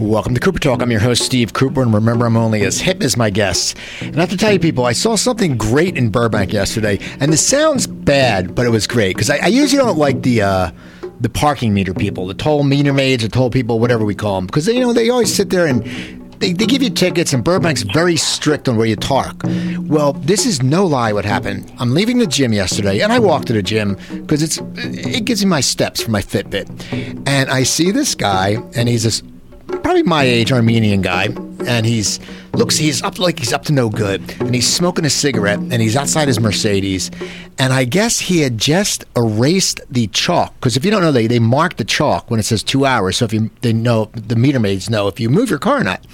Welcome to Cooper Talk. I'm your host, Steve Cooper, and remember, I'm only as hip as my guests. And I have to tell you, people, I saw something great in Burbank yesterday, and this sounds bad, but it was great because I, I, usually don't like the. Uh, the parking meter people, the toll meter maids, the toll people, whatever we call them, because you know they always sit there and they, they give you tickets, and Burbank's very strict on where you talk. Well, this is no lie. What happened? I'm leaving the gym yesterday, and I walk to the gym because it's it gives me my steps for my Fitbit, and I see this guy, and he's this probably my age Armenian guy, and he's looks he's up like he's up to no good, and he's smoking a cigarette, and he's outside his Mercedes, and I guess he had just erased the chalk because if you don't know, they they mark the chalk when it says two hours, so if you they know the meter maids know if you move your car or not.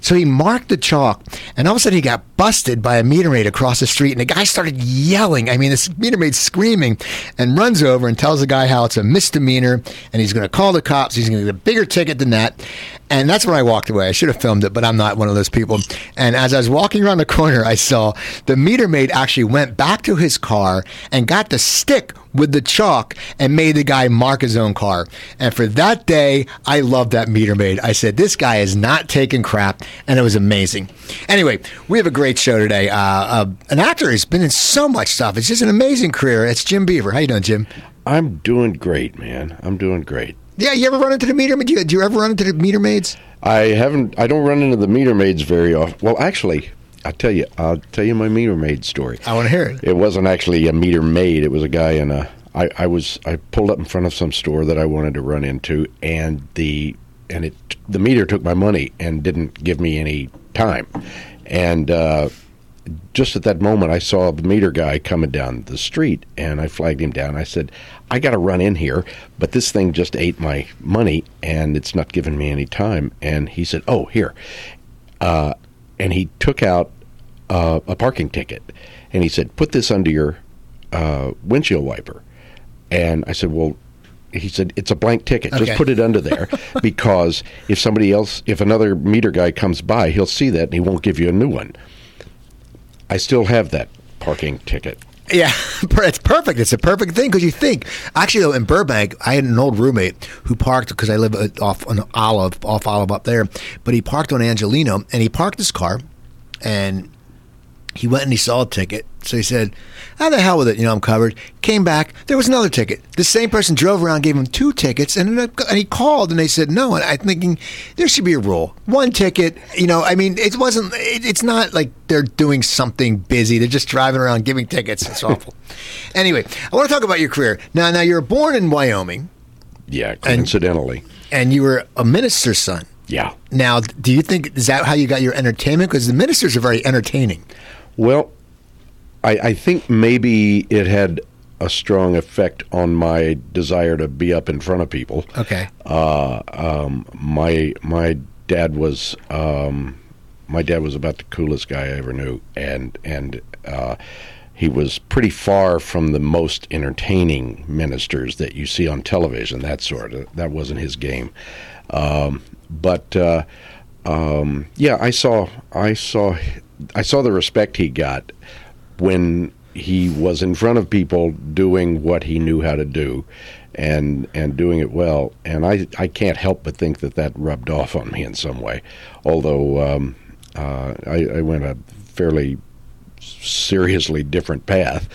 So he marked the chalk, and all of a sudden he got busted by a meter maid across the street, and the guy started yelling. I mean, this meter maid screaming, and runs over and tells the guy how it's a misdemeanor, and he's going to call the cops. He's going to get a bigger ticket than that, and that's when I walked away. I should have filmed it, but I'm not one of those people. And as I was walking around the corner, I saw the meter maid actually went back to his car and got the stick with the chalk and made the guy mark his own car. And for that day, I loved that meter maid. I said, this guy is not taking crap. And it was amazing. Anyway, we have a great show today. Uh, uh, an actor who's been in so much stuff. It's just an amazing career. It's Jim Beaver. How you doing, Jim? I'm doing great, man. I'm doing great. Yeah, you ever run into the meter maid? Do you, do you ever run into the meter maids? I haven't. I don't run into the meter maids very often. Well, actually, I tell you, I'll tell you my meter maid story. I want to hear it. It wasn't actually a meter maid. It was a guy in a. I, I was. I pulled up in front of some store that I wanted to run into, and the and it the meter took my money and didn't give me any time, and. Uh, just at that moment, I saw the meter guy coming down the street, and I flagged him down. I said, "I got to run in here, but this thing just ate my money, and it's not giving me any time." And he said, "Oh, here," uh, and he took out uh, a parking ticket, and he said, "Put this under your uh, windshield wiper." And I said, "Well." He said, "It's a blank ticket. Okay. Just put it under there, because if somebody else, if another meter guy comes by, he'll see that and he won't give you a new one." I still have that parking ticket. Yeah, it's perfect. It's a perfect thing because you think actually though in Burbank, I had an old roommate who parked because I live uh, off on Olive, off Olive up there, but he parked on Angeleno and he parked his car, and he went and he saw a ticket. So he said, "How the hell with it? You know, I'm covered." Came back, there was another ticket. The same person drove around, gave him two tickets, and, and he called and they said no. And I'm thinking there should be a rule: one ticket. You know, I mean, it wasn't. It, it's not like they're doing something busy. They're just driving around giving tickets. It's awful. anyway, I want to talk about your career now. Now you're born in Wyoming. Yeah, coincidentally. And, and you were a minister's son. Yeah. Now, do you think is that how you got your entertainment? Because the ministers are very entertaining. Well, I, I think maybe it had a strong effect on my desire to be up in front of people. Okay. Uh, um, my my dad was um, my dad was about the coolest guy I ever knew, and and uh, he was pretty far from the most entertaining ministers that you see on television. That sort of that wasn't his game. Um, but uh, um, yeah, I saw I saw I saw the respect he got when he was in front of people doing what he knew how to do and and doing it well. And I, I can't help but think that that rubbed off on me in some way. Although um, uh, I, I, went a fairly seriously different path.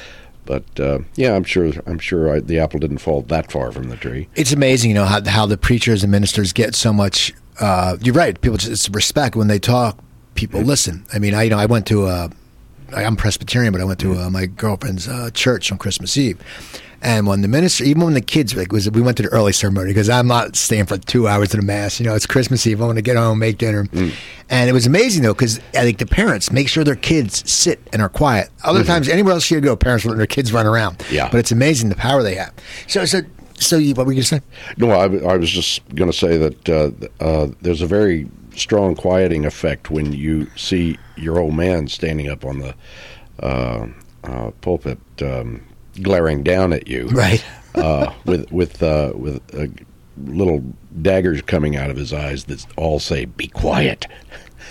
But uh, yeah I'm sure I'm sure I, the apple didn't fall that far from the tree. It's amazing you know how, how the preachers and ministers get so much uh, you're right people just respect when they talk people listen I mean I you know I went to a I'm Presbyterian, but I went to uh, my girlfriend's uh, church on Christmas Eve. And when the minister, even when the kids, like, was we went to the early ceremony because I'm not staying for two hours to a mass. You know, it's Christmas Eve. I want to get home, make dinner, mm. and it was amazing though because I think the parents make sure their kids sit and are quiet. Other mm-hmm. times, anywhere else you go, parents let their kids run around. Yeah, but it's amazing the power they have. So, so, so, you, what were you going to say? No, I, I was just going to say that uh, uh, there's a very strong quieting effect when you see your old man standing up on the uh, uh, pulpit, um, glaring down at you, right? uh, with with uh, with little daggers coming out of his eyes that all say, "Be quiet."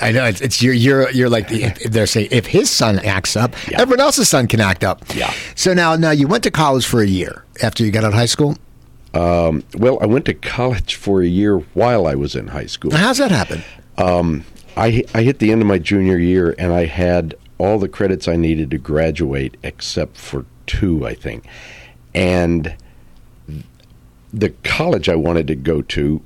I know it's, it's you're you're you're like the, they're saying if his son acts up, yeah. everyone else's son can act up. Yeah. So now now you went to college for a year after you got out of high school. Um, well, I went to college for a year while I was in high school. How's that happen? I I hit the end of my junior year and I had all the credits I needed to graduate except for two, I think. And the college I wanted to go to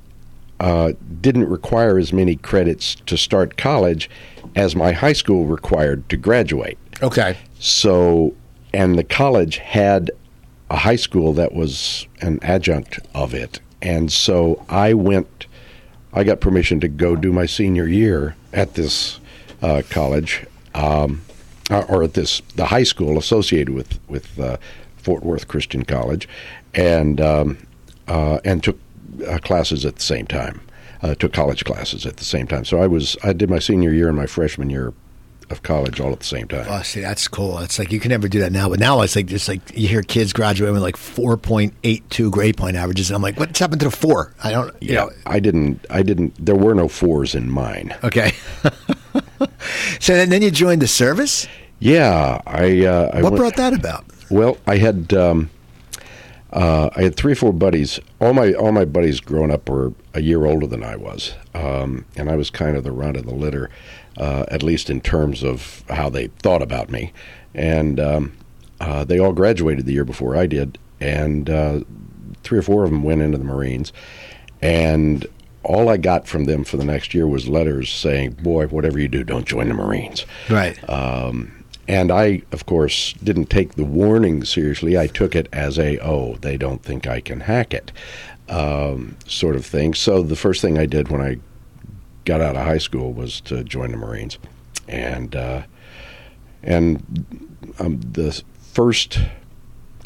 uh, didn't require as many credits to start college as my high school required to graduate. Okay. So, and the college had a high school that was an adjunct of it. And so I went, I got permission to go do my senior year at this uh, college, um, uh, or at this, the high school associated with, with uh, Fort Worth Christian College, and, um, uh, and took uh, classes at the same time. Uh, took college classes at the same time. So I was, I did my senior year and my freshman year of college all at the same time. Oh, see, that's cool. It's like you can never do that now, but now it's like just like you hear kids graduating with like four point eight two grade point averages, and I'm like, what's happened to the four? I don't. You Yeah, know. I didn't. I didn't. There were no fours in mine. Okay. so then, then you joined the service. Yeah, I. Uh, I What went- brought that about? Well, I had. Um, uh, I had three or four buddies. All my all my buddies growing up were a year older than I was, um, and I was kind of the runt of the litter, uh, at least in terms of how they thought about me. And um, uh, they all graduated the year before I did, and uh, three or four of them went into the Marines, and all I got from them for the next year was letters saying, "Boy, whatever you do, don't join the Marines." Right. Um, and I, of course, didn't take the warning seriously. I took it as a, oh, they don't think I can hack it, um, sort of thing. So the first thing I did when I got out of high school was to join the Marines, and uh, and um, the first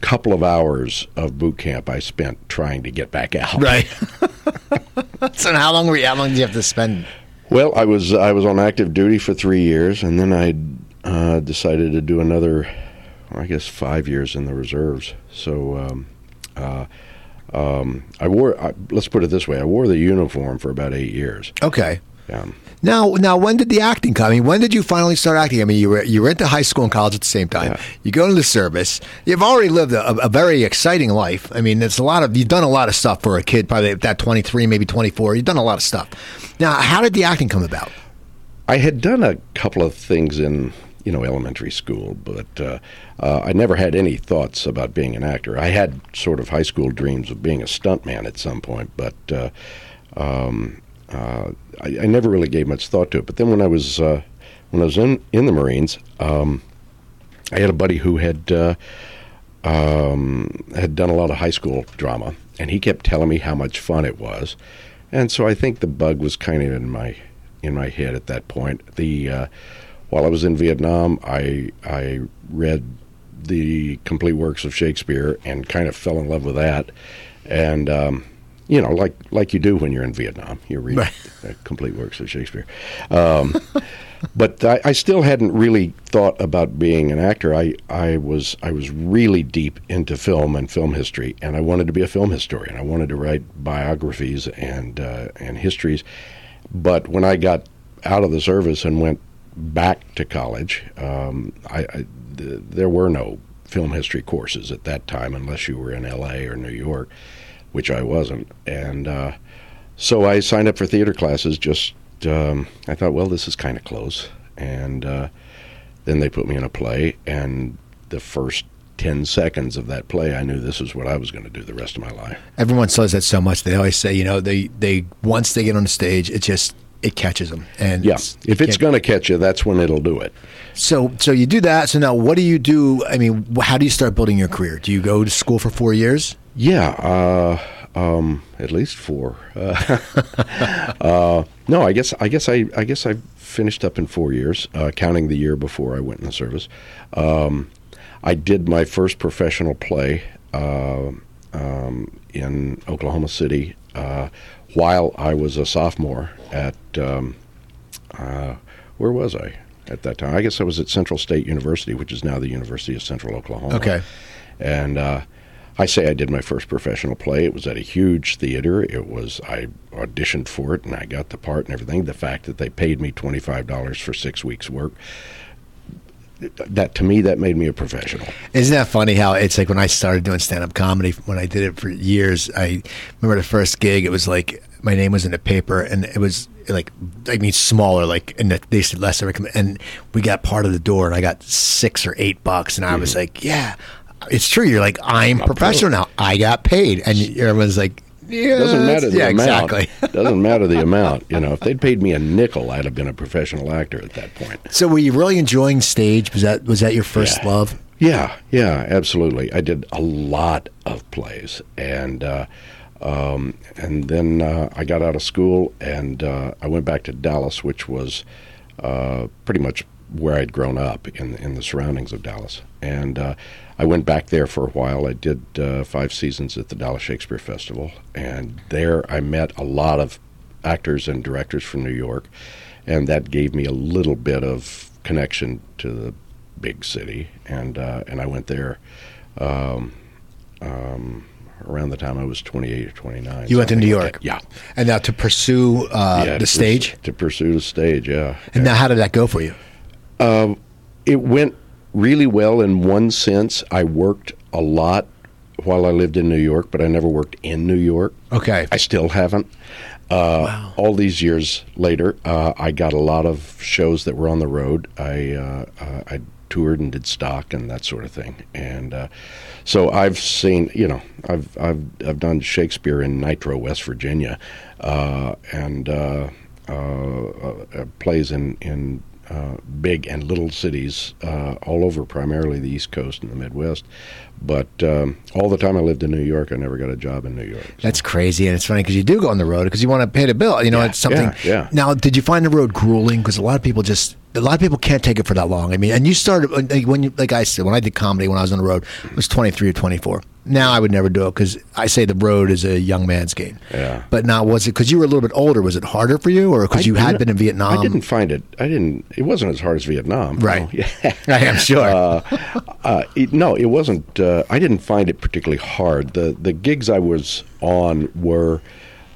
couple of hours of boot camp I spent trying to get back out. right. so how long were you? How long did you have to spend? Well, I was I was on active duty for three years, and then I uh, decided to do another, I guess, five years in the reserves. So um, uh, um, I wore. I, let's put it this way: I wore the uniform for about eight years. Okay. Yeah. Now, now, when did the acting come? I mean, when did you finally start acting? I mean, you were you were into high school and college at the same time. Yeah. You go into the service. You've already lived a, a very exciting life. I mean, it's a lot of you've done a lot of stuff for a kid, probably at that twenty three, maybe twenty four. You've done a lot of stuff. Now, how did the acting come about? I had done a couple of things in you know elementary school, but uh, uh, I never had any thoughts about being an actor. I had sort of high school dreams of being a stuntman at some point, but uh, um, uh, I, I never really gave much thought to it. But then when I was uh, when I was in in the Marines, um, I had a buddy who had uh, um, had done a lot of high school drama, and he kept telling me how much fun it was, and so I think the bug was kind of in my in my head at that point. The while I was in Vietnam, I I read the complete works of Shakespeare and kind of fell in love with that, and um, you know, like like you do when you're in Vietnam, you read the complete works of Shakespeare. Um, but I, I still hadn't really thought about being an actor. I, I was I was really deep into film and film history, and I wanted to be a film historian. I wanted to write biographies and uh, and histories. But when I got out of the service and went back to college, um, I, I th- there were no film history courses at that time unless you were in L.A. or New York, which I wasn't, and uh, so I signed up for theater classes. Just um, I thought, well, this is kind of close, and uh, then they put me in a play, and the first ten seconds of that play, I knew this is what I was going to do the rest of my life. Everyone says that so much. They always say, you know, they they once they get on the stage, it just it catches them. And Yeah, it's- if it's going to catch you, that's when it'll do it. so so you do that. So now, what do you do? I mean, how do you start building your career? Do you go to school for four years? Yeah, uh, um, at least four. Uh, uh, no, I guess I guess I I guess I finished up in four years, uh, counting the year before I went in the service. Um, I did my first professional play uh, um, in Oklahoma City uh, while I was a sophomore at um, uh, where was I at that time? I guess I was at Central State University, which is now the University of Central Oklahoma. Okay. And uh, I say I did my first professional play. It was at a huge theater. It was I auditioned for it and I got the part and everything. The fact that they paid me twenty five dollars for six weeks' work that to me that made me a professional. Isn't that funny how it's like when I started doing stand up comedy, when I did it for years, I remember the first gig, it was like my name was in the paper and it was like, I mean, smaller, like, and they said less, and we got part of the door and I got six or eight bucks. And I was mm-hmm. like, yeah, it's true. You're like, I'm, professional now. I got paid. And everyone's like, yeah, doesn't matter the yeah, amount. exactly. doesn't matter the amount. You know, if they'd paid me a nickel, I'd have been a professional actor at that point. So were you really enjoying stage? Was that was that your first Yeah. love? Yeah, yeah, absolutely. I did a lot of plays, and uh, um, and then uh, I got out of school and uh, I went back to Dallas, which was uh, pretty much where I'd grown up in in the surroundings of Dallas, and uh, I went back there for a while. I did uh, five seasons at the Dallas Shakespeare Festival, and there I met a lot of actors and directors from New York, and that gave me a little bit of connection to the big city, and uh, and I went there um, um, around the time I was 28 or 29. You went to New York? that. Yeah. And now to pursue uh, Yeah, the to stage? purs- to pursue the stage, yeah. And now how did that go for you? it went really well in one sense. I worked a lot while I lived in New York, but I never worked in New York. Okay. I still haven't. Uh, All these years later, uh, I got a lot of shows that were on the road. I uh, uh, I toured and did stock and that sort of thing, and uh, so I've seen. You know, I've I've I've done Shakespeare in Nitro, West Virginia, uh, and uh, uh, uh, plays in in uh, big and little cities uh, all over, primarily the East Coast and the Midwest. But um, all the time I lived in New York, I never got a job in New York. So- That's crazy, and it's funny because you do go on the road because you want to pay the bill. You know, Yeah, it's something. yeah, yeah. Now, did you find the road grueling? Because a lot of people just a lot of people can't take it for that long. I mean, and you started when you like I said when I did comedy when I was on the road, I was twenty three or twenty four. Now I would never do it because I say the road is a young man's game. Yeah. But now was it because you were a little bit older? Was it harder for you, or because you had been in Vietnam? I didn't find it. I didn't. It wasn't as hard as Vietnam. Right. No, yeah. I am sure. Uh, it, no, it wasn't. Uh, I didn't find it particularly hard. The the gigs I was on were.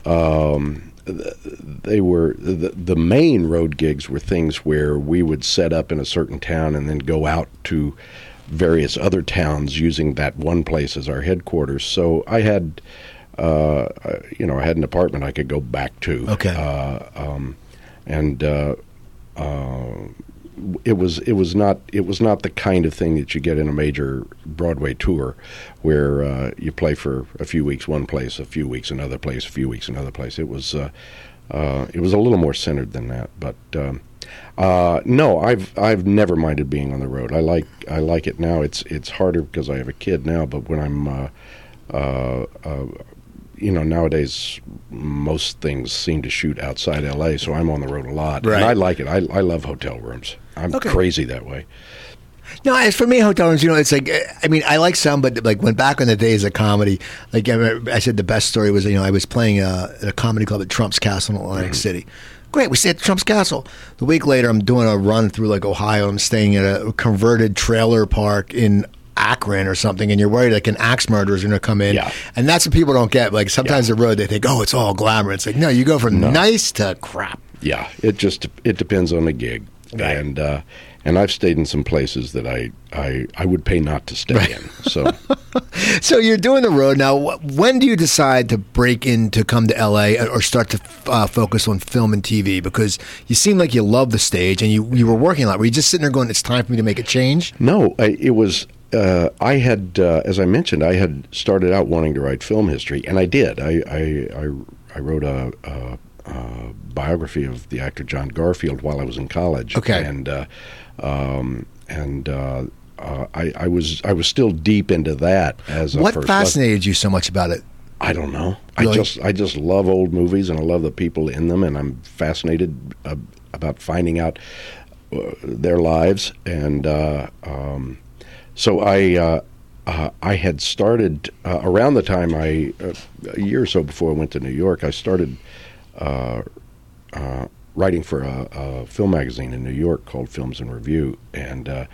Um, they were the, the main road gigs were things where we would set up in a certain town and then go out to various other towns using that one place as our headquarters. So I had, uh, you know, I had an apartment I could go back to. Okay. Uh, um, and uh, uh, it was it was not it was not the kind of thing that you get in a major Broadway tour, where uh, you play for a few weeks one place, a few weeks another place, a few weeks another place. It was uh, uh, it was a little more centered than that. But um, uh, no, I've I've never minded being on the road. I like I like it now. It's it's harder because I have a kid now. But when I'm uh, uh, uh, you know, nowadays most things seem to shoot outside L.A., so I'm on the road a lot, Right. and I like it. I, I love hotel rooms. I'm Okay. crazy that way. No, as for me, hotel rooms, you know, it's like, I mean, I like some, but like when back in the days of comedy, like I, remember- I said the best story was, you know, I was playing a, a comedy club at Trump's Castle in Atlantic City. Great, we stayed at Trump's Castle. The week later, I'm doing a run through like Ohio. I'm staying at a converted trailer park in Akron or something, and you're worried like an axe murderer is going to come in. Yeah. And that's what people don't get. Like sometimes the road, they think, oh, it's all glamour. It's like, no, you go from nice to crap. Yeah, it just it depends on the gig, Right. and uh, and I've stayed in some places that I I, I would pay not to stay in. So So you're doing the road now. When do you decide to break in to come to LA or start to uh, focus on film and TV? Because you seem like you love the stage and you, you were working a lot. Were you just sitting there going, "It's time for me to make a change"? no, I, it was. Uh, I had, uh, as I mentioned, I had started out wanting to write film history, and I did. I I, I, I wrote a, a, a biography of the actor John Garfield while I was in college. Okay. and uh, um, and uh, uh, I, I was I was still deep into that as a What fascinated you so much about it? I don't know. Really? I just I just love old movies and I love the people in them and I'm fascinated uh, about finding out uh, their lives and uh, um, so I uh, uh, I had started uh, around the time I uh, a year or so before I went to New York I started uh, uh, writing for a, a film magazine in New York called Films in Review, and uh,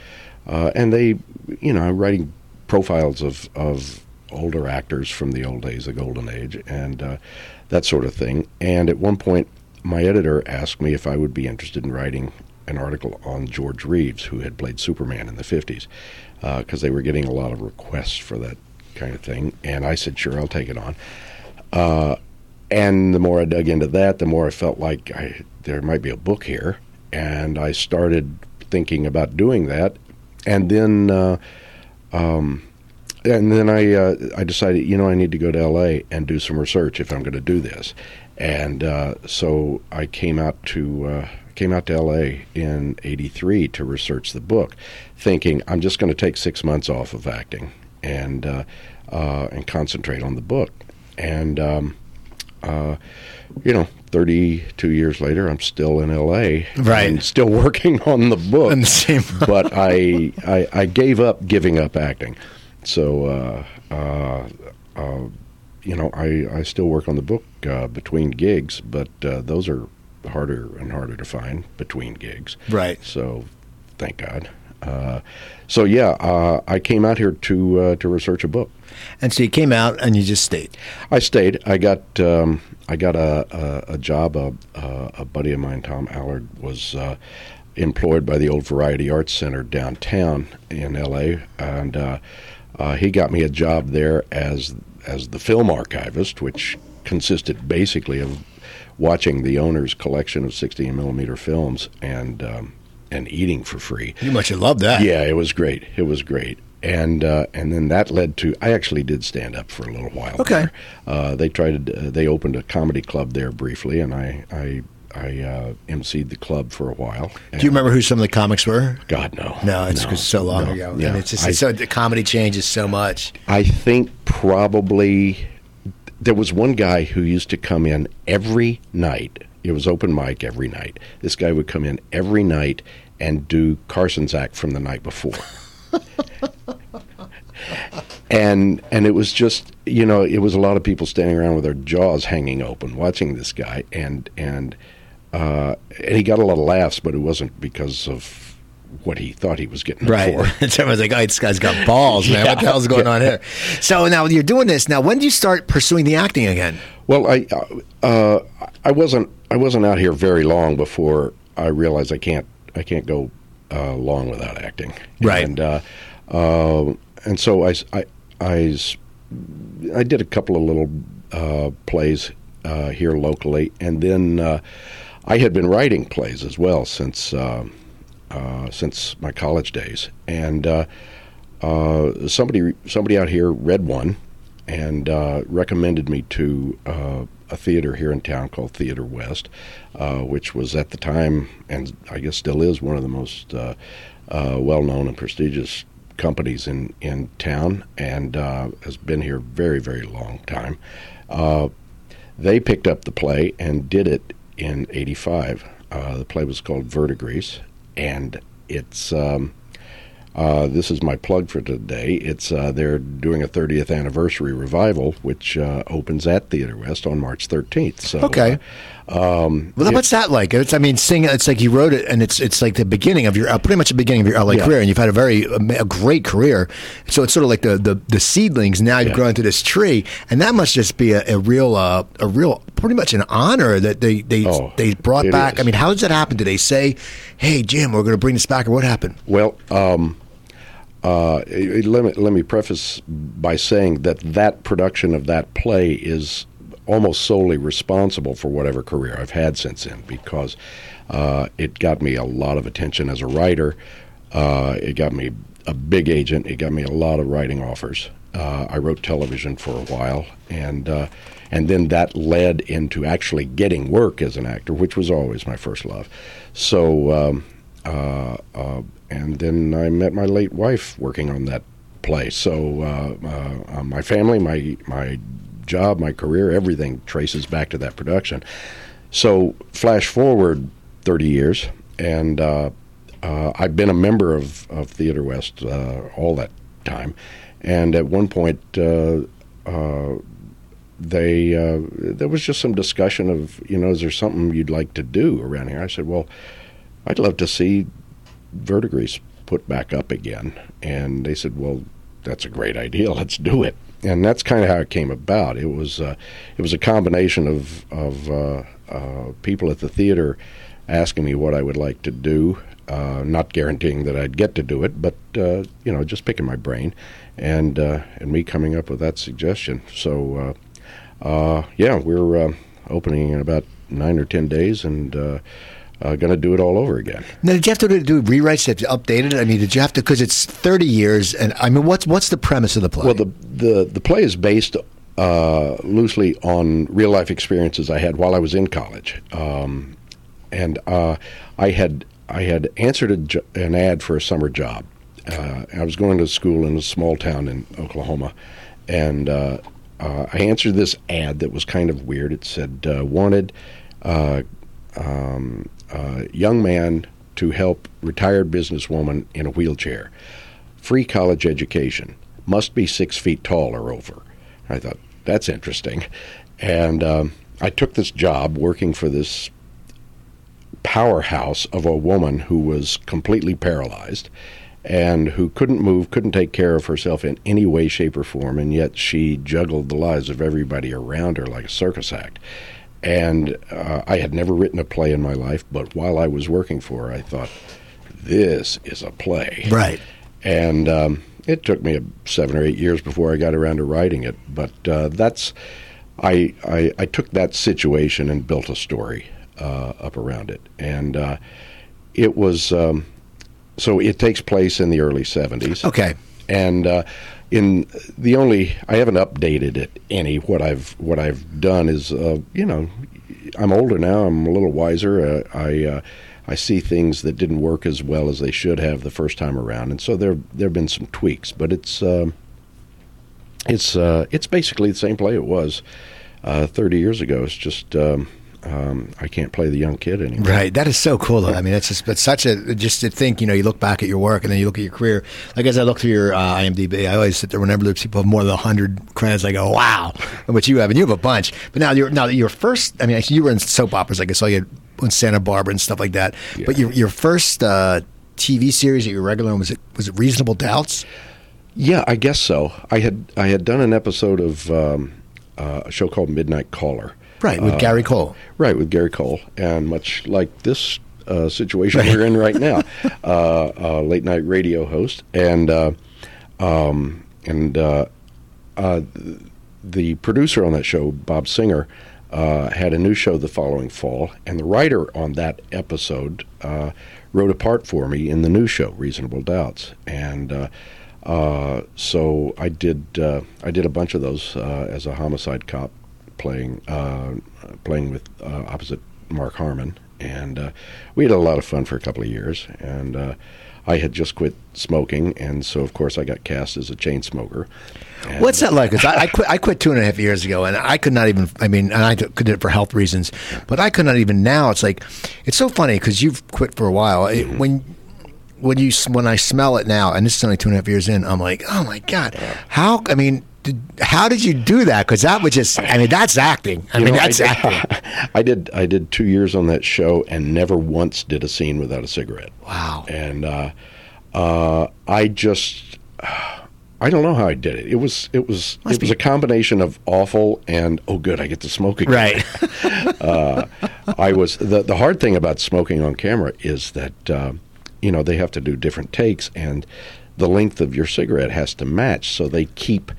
uh, and they, you know, writing profiles of of older actors from the old days, the golden age, and uh, that sort of thing. And at one point, my editor asked me if I would be interested in writing an article on George Reeves, who had played Superman in the 50s, because they were getting a lot of requests for that kind of thing. And I said, sure, I'll take it on. And the more I dug into that, the more I felt like I, there might be a book here. And I started thinking about doing that. And then, uh, um, and then I, uh, I decided, you know, I need to go to LA and do some research if I'm going to do this. And uh, so I came out to uh, came out to LA in '83 to research the book, thinking I'm just going to take six months off of acting and uh, uh, and concentrate on the book. And um, uh, you know, 32 years later, I'm still in LA, Right. and still working on the book. In the same- but I, I I gave up giving up acting. So uh, uh, uh, you know, I, I still work on the book uh, between gigs, but uh, those are harder and harder to find between gigs. Right. So, thank God. Uh, so yeah, uh, I came out here to uh, to research a book. And so you came out and you just stayed. I stayed. I got um, I got a a, a job. A, a, a buddy of mine, Tom Allard, was uh, employed by the Old Variety Arts Center downtown in L.A. and uh, uh, he got me a job there as as the film archivist, which consisted basically of watching the owner's collection of 16 millimeter films and um, and eating for free. You must have loved that. Yeah, it was great. It was great. And uh, and then that led to I actually did stand up for a little while. Okay. Uh, they tried to, uh, they opened a comedy club there briefly, and I I I uh, emceed the club for a while. Do you remember who some of the comics were? God no. No, it's 'cause so long no, ago. Yeah. And it's just I, so the comedy changes so much. I think probably there was one guy who used to come in every night. It was open mic every night. This guy would come in every night and do Carson's act from the night before. and and it was just you know it was a lot of people standing around with their jaws hanging open watching this guy and and uh, and he got a lot of laughs, but it wasn't because of what he thought he was getting Right. for. so everyone's like, oh, this guy's got balls, man. What the hell's going on here? So now you're doing this. Now, when do you start pursuing the acting again? Well, I uh, I wasn't I wasn't out here very long before I realized I can't I can't go uh, long without acting. Right. And uh, uh, and so i did a couple of little uh, plays uh, here locally, and then uh, I had been writing plays as well since uh, since my college days, and uh, uh, somebody somebody out here read one and recommended me to a theater here in town called Theater West, which was at the time and I guess still is one of the most uh, well-known and prestigious companies in in town, and has been here very very long time. They picked up the play and did it in '85. Uh, the play was called Verdigris, and it's. Um, uh, this is my plug for today. It's uh, they're doing a 30th anniversary revival, which uh, opens at Theater West on March 13th. So, Okay. uh, um, Well, what's that like? It's, I mean, sing. It's like you wrote it, and it's it's like the beginning of your uh, pretty much the beginning of your LA Yeah. career, and you've had a very um, a great career. So it's sort of like the the, the seedlings. Now you've Yeah. grown to this tree, and that must just be a, a real uh, a real pretty much an honor that they they Oh, they brought back. is. I mean, how does that happen? Did they say, "Hey, Jim, we're going to bring this back," or what happened? Well, um, uh, it- let me let me preface by saying that that production of that play is almost solely responsible for whatever career I've had since then because uh, it got me a lot of attention as a writer. Uh, it got me a big agent. It got me a lot of writing offers. Uh, I wrote television for a while, and uh, and then that led into actually getting work as an actor, which was always my first love. So. Um, uh, uh, and then I met my late wife working on that play. So uh, uh, uh, my family, my my job, my career, everything traces back to that production. So flash forward 30 years, and uh, I've been a member of, of Theater West all that time. And at one point, uh, they uh, there was just some discussion of you know is there something you'd like to do around here? I said, well, I'd love to see Verdigris put back up again. And they said, well, that's a great idea. Let's do it. And that's kind of how it came about. It was uh, it was a combination of of uh, uh, people at the theater asking me what I would like to do. Uh, not guaranteeing that I'd get to do it, but uh, you know, just picking my brain, and and me coming up with that suggestion. So uh, yeah, we're uh, opening in about nine or ten days, and uh, uh, going to do it all over again. Now, did you have to do, rewrites? Have you updated it? I mean, did you have to? Because it's thirty years, and I mean, what's what's the premise of the play? Well, the the the play is based uh, loosely on real life experiences I had while I was in college, um, and uh, I had I had answered a jo- an ad for a summer job. Uh, I was going to school in a small town in Oklahoma, and uh, I answered this ad that was kind of weird. It said, uh, "Wanted uh, um, uh, young man to help retired businesswoman in a wheelchair, free college education, must be six feet tall or over." I thought that's interesting, and um, I took this job working for this powerhouse of a woman who was completely paralyzed and who couldn't move, couldn't take care of herself in any way, shape, or form, and yet she juggled the lives of everybody around her like a circus act. And uh, I had never written a play in my life, but while I was working for her, I thought, this is a play. right. And um, it took me seven or eight years before I got around to writing it. But uh, that's, I, I, I took that situation and built a story uh, up around it. And uh, it was, um, so it takes place in the early 70s. Okay. And uh, in the only, I haven't updated it any. What I've what I've done is, uh, you know, I'm older now. I'm a little wiser. Uh, I uh, I see things that didn't work as well as they should have the first time around, and so there there have been some tweaks. But it's um, it's uh, it's basically the same play it was uh, 30 years ago. It's just um, um, I can't play the young kid anymore. Right. That is so cool, though. I mean, it's just, but such a, just to think, you know, you look back at your work and then you look at your career. Like, as I look through your uh, IMDb, I always sit there whenever there's people have more than 100 credits, I go, wow, what you have. And you have a bunch. But now, you're, now your first, I mean, you were in soap operas, like I saw you in Santa Barbara and stuff like that. Yeah. But your, your first uh, TV series that you were regular on, was it, was it Reasonable Doubts? Yeah, I guess so. I had I had done an episode of um, uh, a show called Midnight Caller. Right, with Uh, Gary Cole. Right, with Gary Cole, and much like this uh, situation we're in right now, uh, uh, late night radio host, and uh, um, and uh, uh, the producer on that show, Bob Singer, uh, had a new show the following fall, and the writer on that episode uh, wrote a part for me in the new show, Reasonable Doubts, and. Uh, uh, so I did. Uh, I did a bunch of those uh, as a homicide cop, playing uh, playing with uh, opposite Mark Harmon, and uh, we had a lot of fun for a couple of years. And uh, I had just quit smoking, and so of course I got cast as a chain smoker. And, What's that like? 'Cause I, I quit. I quit two and a half years ago, and I could not even. I mean, and I could do it for health reasons, but I could not even now. It's like, it's so funny because you've quit for a while. It- Mm-hmm. when when you when I smell it now, and this is only two and a half years in, I'm like, oh my god, how? I mean, did, how did you do that? Because that was just. I mean, that's acting. I You mean, know, that's I, acting. I did. I did two years on that show, and never once did a scene without a cigarette. Wow. And uh, uh, I just, I don't know how I did it. It was, it was, Must it was a combination of awful and oh, good, I get to smoke again. Right. uh, I was the the hard thing about smoking on camera is that uh, you know they have to do different takes and the length of your cigarette has to match, so they keep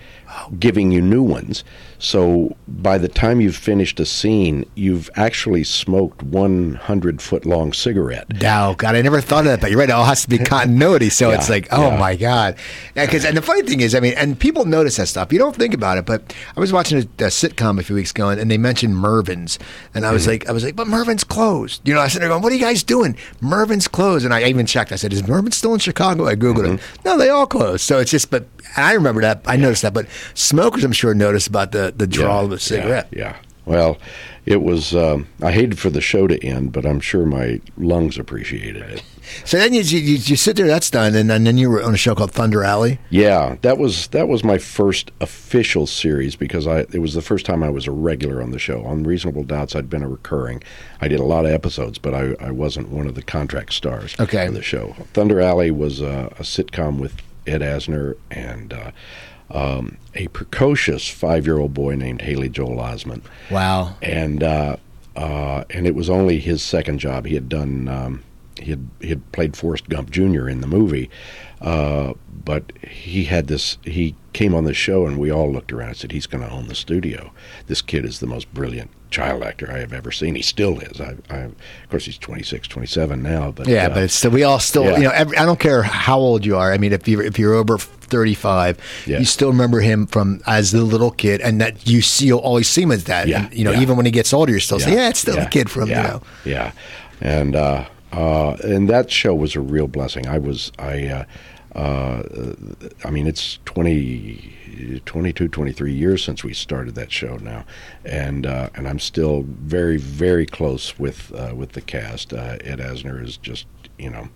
giving you new ones. So by the time you've finished a scene, you've actually smoked 100 foot long cigarette. Wow, God, I never thought of that, but you're right. It all has to be continuity. So Yeah, it's like, oh yeah. my God. Because and the funny thing is, I mean, and people notice that stuff. You don't think about it, but I was watching a, a sitcom a few weeks ago, and, and they mentioned Mervyn's, and I was Mm-hmm. like, I was like, but Mervyn's closed. You know, I there going, what are you guys doing? Mervyn's closed, and I even checked. I said, is Mervin still in Chicago? I googled Mm-hmm. it. No, they all closed. So it's just, but I remember that. I noticed that, but smokers, I'm sure, noticed about the the draw of a cigarette. Yeah, yeah. Well, it was. Um, I hated for the show to end, but I'm sure my lungs appreciated it. So then you, you you sit there, that's done, and, then then you were on a show called Thunder Alley. Yeah, that was that was my first official series because I it was the first time I was a regular on the show. On Reasonable Doubts, I'd been a recurring. I did a lot of episodes, but I, I wasn't one of the contract stars Okay. of the show. Thunder Alley was a, a sitcom with Ed Asner and uh, um, a precocious five year old boy named Haley Joel Osment Wow. and uh, uh, and it was only his second job. He had done um, he had he had played Forrest Gump Jr. in the movie, uh, but he had this. He came on the show, and we all looked around and said, "He's going to own the studio. This kid is the most brilliant child actor I have ever seen. He still is. I, I of course, he's 26, 27 now. But Yeah, uh, but still, we all still, yeah. you know, every, I don't care how old you are. I mean, if you're if you're over thirty five, Yeah. you still remember him from as the little kid, and that you see you'll always see him as that. Yeah, And, you know, yeah. even when he gets older, you're still saying, yeah, it's still yeah, the kid from yeah, you know. yeah, and uh, uh, and that show was a real blessing. I was I. Uh, uh, I mean, it's 20, 22, 23 years since we started that show now, and uh, and I'm still very, very close with uh, with the cast. Uh, Ed Asner is just you know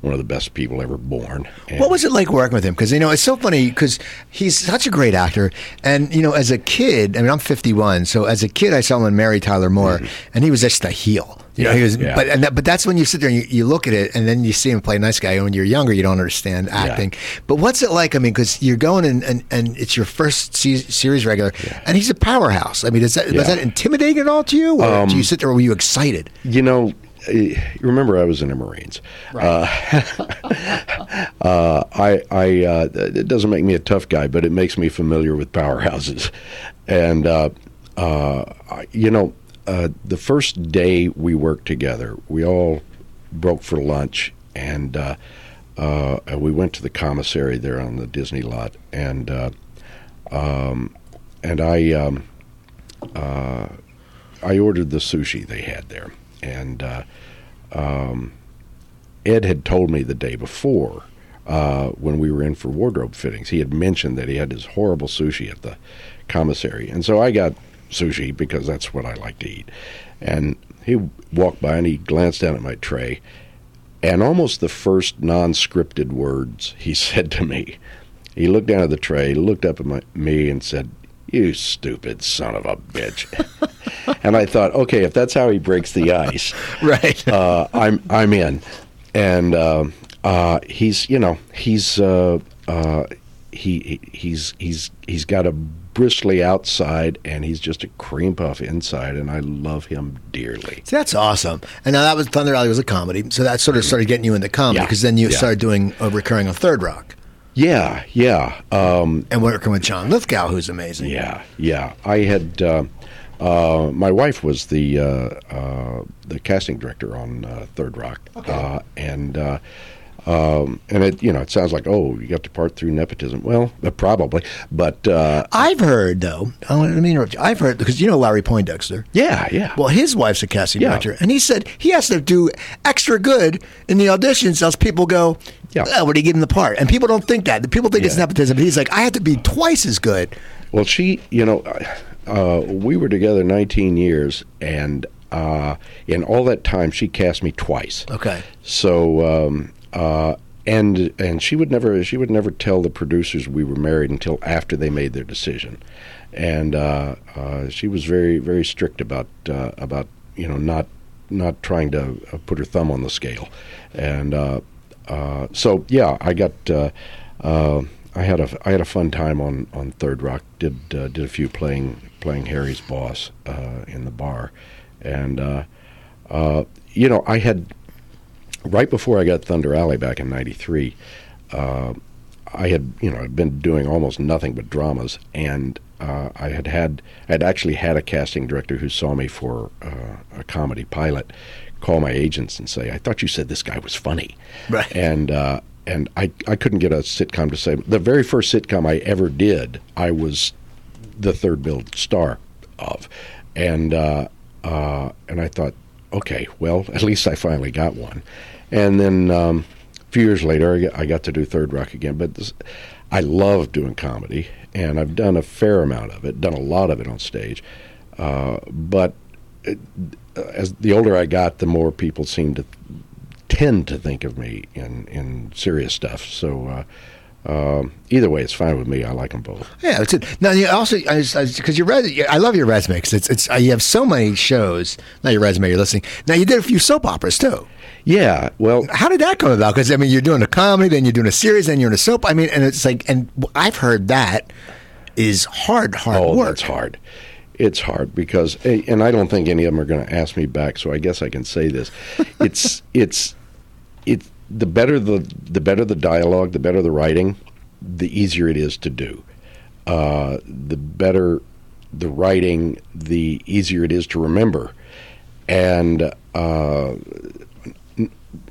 one of the best people ever born. And What was it like working with him? Because you know it's so funny because he's such a great actor, and you know as a kid, I mean I'm 51, so as a kid I saw him in Mary Tyler Moore, and he was just a heel. You know. Yeah, he was, yeah. but and that, but that's when you sit there and you, you look at it, and then you see him play a nice guy. And when you're younger, you don't understand acting. But what's it like? I mean, because you're going and, and, and it's your first se- series regular, and he's a powerhouse. I mean, is that was Yeah. Um, that intimidating at all to you, or do you sit there? Were you excited? You know, eh, remember I was in the Marines. Uh, uh, I, I, uh, it doesn't make me a tough guy, but it makes me familiar with powerhouses. And uh, uh, you know, uh, the first day we worked together, we all broke for lunch, and uh, uh, we went to the commissary there on the Disney lot, and uh, um, and I. Um, uh, I ordered the sushi they had there, and um, Ed had told me the day before when we were in for wardrobe fittings. He had mentioned that he had his horrible sushi at the commissary, and so I got sushi because that's what I like to eat. And he walked by and he glanced down at my tray, and almost the first non-scripted words he said to me, he looked down at the tray, looked up at my, me, and said, "You stupid son of a bitch." and I thought, okay, if that's how he breaks the ice, Right. uh, I'm I'm in, and um uh, he's you know he's uh, uh, he he- he's he's he's got a bristly outside and he's just a cream puff inside, and I love him dearly. See, that's awesome. And now that was Thunder Alley was a comedy, so that sort of started getting you into comedy Yeah. because then you Yeah. started doing a recurring on Third Rock Yeah, yeah, um, and working with John Lithgow, who's amazing. yeah, yeah. I had. Uh, uh, my wife was the uh, uh, the casting director on uh, Third Rock, uh, and uh, um, and it you know it sounds like oh you got to part through nepotism. Well, uh, probably, but uh, I've heard though. I don't let me interrupt you. I've heard because you know Larry Poindexter. yeah, yeah. Well, his wife's a casting Yeah. director, and he said he has to do extra good in the auditions, else people go, Yeah. "Oh, what do you give him the part?" And people don't think that. The people think it's nepotism. But he's like, I have to be twice as good. Well, she, you know, uh, we were together 19 years, and uh, in all that time, she cast me twice. Okay. So, um, uh, and and she would never she would never tell the producers we were married until after they made their decision, and uh, uh, she was very very strict about uh, about you know not not trying to uh, put her thumb on the scale, and uh, so yeah, I got. I had a I had a fun time on, on Third Rock. Did did a few playing playing Harry's boss in the bar, and you know I had right before I got Thunder Alley back in '93. Uh, I had you know I'd been doing almost nothing but dramas, and uh, I had had I'd actually had a casting director who saw me for uh, a comedy pilot call my agents and say, "I thought you said this guy was funny," Right. and uh, and I I couldn't get a sitcom to say the very first sitcom I ever did I was the third billed star of, and uh, uh, and I thought, okay, well at least I finally got one, and then um, a few years later I got, to do Third Rock again, but this, I love doing comedy, and I've done a fair amount of it, done a lot of it on stage, uh, but it, as the older I got, the more people seemed to tend to think of me in in serious stuff. So. Uh, um, either way, it's fine with me. I like them both. Yeah, that's it. Now you also because your res- I love your resume because it's it's uh, you have so many shows. Not your resume, you're listening. Now you did a few soap operas too. Yeah, well, How did that come about? Because I mean, you're doing a comedy, then you're doing a series, then you're in a soap. I mean, and it's like, and I've heard that is hard, hard oh, work. that's hard. it's hard because, eh, and I don't think any of them are going to ask me back. So I guess I can say this: it's it's it's the better the the better the dialogue, the better the writing, the easier it is to do. Uh, the better the writing, the easier it is to remember. And uh,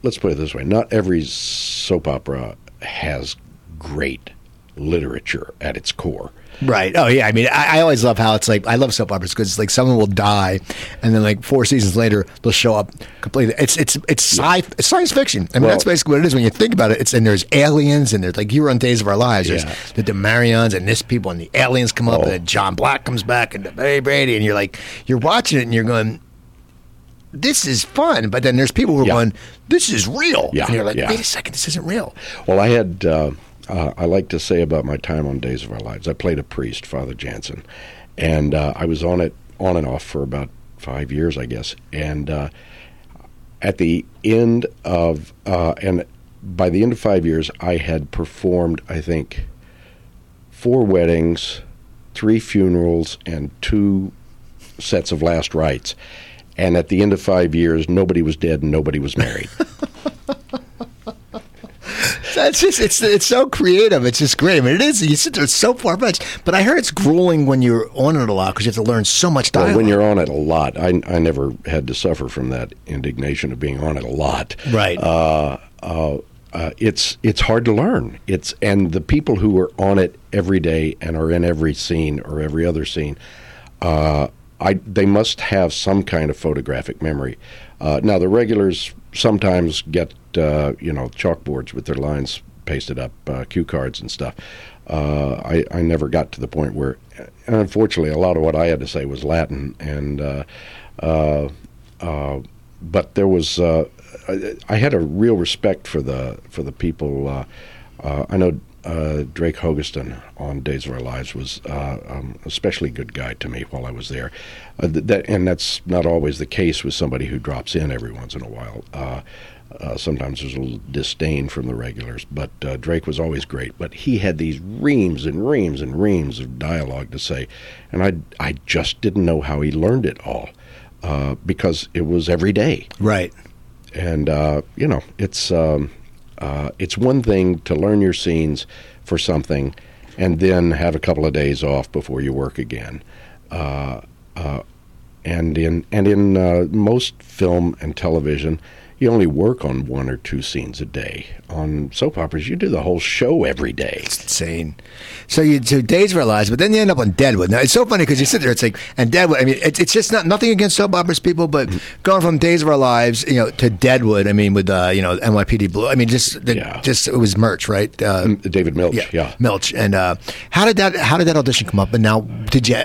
let's put it this way: not every soap opera has great literature at its core. Right. Oh yeah. I mean, I, I always love how it's like I love soap operas because it's like someone will die, and then like four seasons later they'll show up completely. It's it's it's sci it's science fiction. I mean, Well- that's basically what it is when you think about it. It's and there's aliens and there's like you were on Days of Our Lives. There's Yeah. the Demarions and this people and the aliens come up Oh. and then John Black comes back and Barry Brady and you're like you're watching it and you're going. This is fun, but then there's people who are Yeah. going, "This is real," Yeah, and you're like, yeah. "Wait a second, this isn't real." Well, I had, uh, uh, I like to say about my time on Days of Our Lives, I played a priest, Father Jansen, and uh, I was on it on and off for about five years, I guess. And uh, at the end of, uh, and by the end of five years, I had performed, I think, four weddings, three funerals, and two sets of last rites. And at the end of five years, nobody was dead and nobody was married. That's just it's it's so creative. It's just great. I mean, it is. You sit there, it's so far fetched. But I heard it's grueling when you're on it a lot because you have to learn so much dialogue. Well, when you're on it a lot, I, I never had to suffer from that indignation of being on it a lot. Right. Uh, uh, uh, it's it's hard to learn. It's and the people who are on it every day and are in every scene or every other scene, uh, I they must have some kind of photographic memory. Uh, now the regulars sometimes get uh, you know chalkboards with their lines pasted up, uh, cue cards and stuff. Uh, I, I never got to the point where, unfortunately, a lot of what I had to say was Latin, and uh, uh, uh, but there was uh, I, I had a real respect for the for the people. Uh, uh, I know uh, Drake Hogestyn on Days of Our Lives was uh, um, especially good guy to me while I was there. Uh, th- that and that's not always the case with somebody who drops in every once in a while. Uh, uh, sometimes there's a little disdain from the regulars, but uh, Drake was always great. But he had these reams and reams and reams of dialogue to say, and I I just didn't know how he learned it all uh, because it was every day right. and uh, you know it's um, uh, it's one thing to learn your scenes for something and then have a couple of days off before you work again. Uh, uh, and in and in uh, most film and television you only work on one or two scenes a day on soap operas you do the whole show every day It's insane. So you do Days of Our Lives, but then you end up on Deadwood. Now it's so funny because you sit there, it's like, and Deadwood. I mean, it's, it's just not nothing against soap operas, people, but going from Days of Our Lives, you know, to Deadwood. I mean, with uh, you know NYPD Blue. I mean, just the, Yeah. just it was merch, right? Uh, David Milch yeah, Milch. And uh, how did that how did that audition come up? And now, did you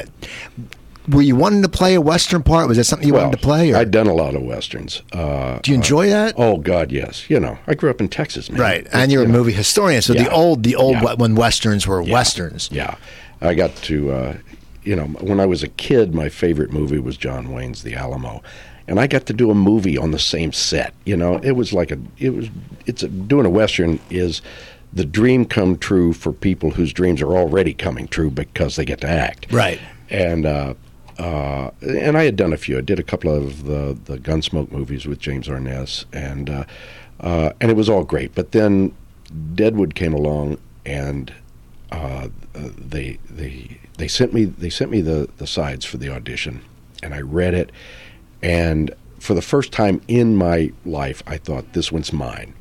were you wanting to play a western part? Was that something you well, wanted to play? Or I'd done a lot of westerns uh, do you enjoy that? oh god yes you know I grew up in Texas man Right, and you're a know. movie historian, so the old, the old Yeah. when westerns were Yeah. westerns. Yeah, I got to, uh, you know, when I was a kid, my favorite movie was John Wayne's The Alamo, and I got to do a movie on the same set. You know, it was like a, it was, it's a, doing a western is the dream come true for people whose dreams are already coming true because they get to act. Right. And uh, uh, and I had done a few. I did a couple of the the Gunsmoke movies with James Arness, and uh, uh, and it was all great. But then Deadwood came along, and uh, they they they sent me they sent me the the sides for the audition, and I read it, and for the first time in my life, I thought this one's mine.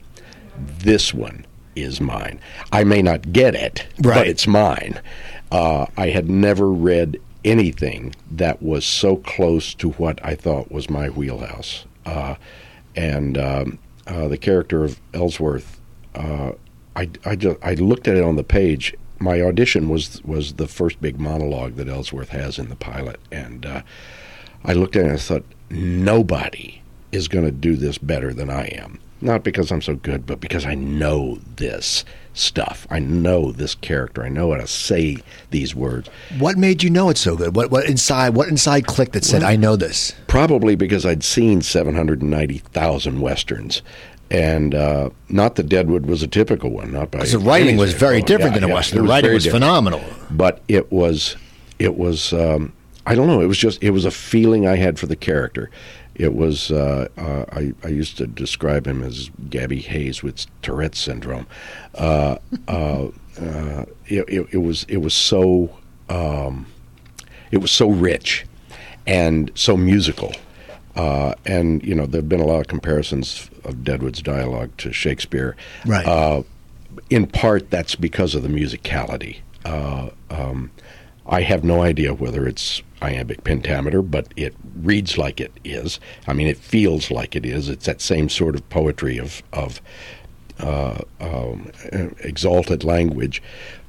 This one is mine. I may not get it, Right. but it's mine. Uh, I had never read anything that was so close to what I thought was my wheelhouse. Uh, and um, uh, the character of Ellsworth, uh, I, I, just, I looked at it on the page. My audition was was the first big monologue that Ellsworth has in the pilot, and uh, I looked at it and I thought, nobody is going to do this better than I am. Not because I'm so good, but because I know this stuff. I know this character. I know how to say these words. What made you know it so good? What what inside what inside clicked that said, "I know this"? Probably because I'd seen 790,000 westerns. And uh, not that Deadwood was a typical one, not by the writing was very different yeah, than a yeah, western. The writing was different. phenomenal. but it was it was um, I don't know. It was just it was a feeling I had for the character. It was uh, uh, I, I used to describe him as Gabby Hayes with Tourette syndrome. Uh, uh, uh, it, it, it, was it was so um, it was so rich and so musical. Uh, and you know there have been a lot of comparisons of Deadwood's dialogue to Shakespeare. Right. in part, that's because of the musicality. Um, I have no idea whether it's iambic pentameter, but it reads like it is. I mean, it feels like it is. It's that same sort of poetry of of uh, um, exalted language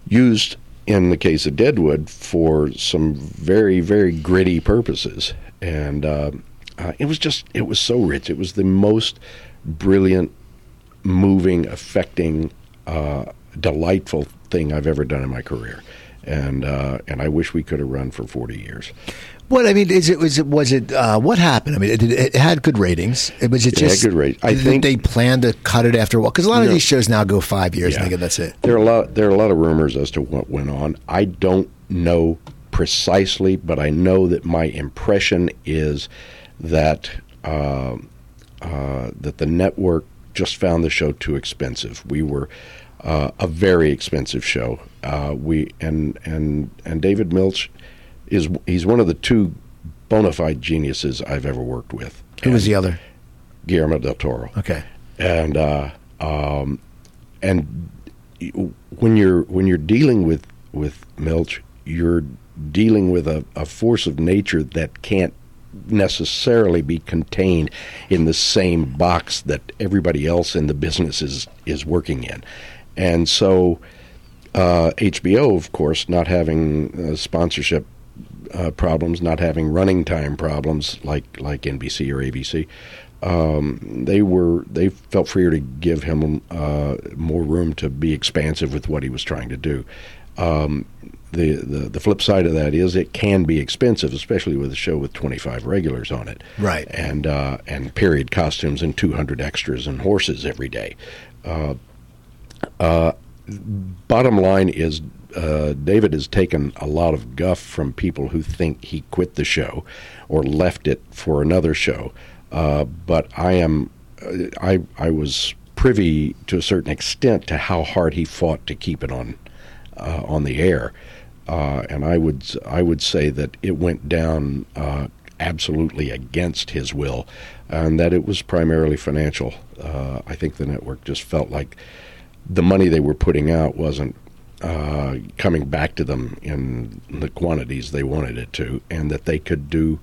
used in the case of Deadwood for some very very gritty purposes, and uh, uh, it was just it was so rich. It was the most brilliant, moving, affecting, uh, delightful thing I've ever done in my career and uh, and I wish we could have run for forty years. What I mean is it was it was it uh, what happened? I mean, it, it, had good ratings. It was it, it just had good ratings. I think they planned to cut it after a while because a lot of these shows now go five years. Yeah. and that's it. There are a lot. There are a lot of rumors as to what went on. I don't know precisely, but I know that my impression is that uh, uh, that the network just found the show too expensive. We were uh, a very expensive show. Uh, we and and and David Milch is he's one of the two bona fide geniuses I've ever worked with. Who was the other? Guillermo del Toro. Okay. And uh, um, and when you're when you're dealing with with Milch, you're dealing with a, a force of nature that can't necessarily be contained in the same box that everybody else in the business is is working in. And so uh, HBO, of course, not having uh, sponsorship uh, problems, not having running time problems like like NBC or ABC, um, they were they felt freer to give him uh, more room to be expansive with what he was trying to do. Um, the, the the flip side of that is it can be expensive, especially with a show with 25 regulars on it, right? And uh, and period costumes and 200 extras and horses every day. Uh, uh, bottom line is, uh, David has taken a lot of guff from people who think he quit the show or left it for another show. Uh, but I am, uh, I I was privy to a certain extent to how hard he fought to keep it on uh, on the air, and I would I would say that it went down absolutely against his will, and that it was primarily financial. I think the network just felt like the money they were putting out wasn't uh, coming back to them in the quantities they wanted it to, and that they could do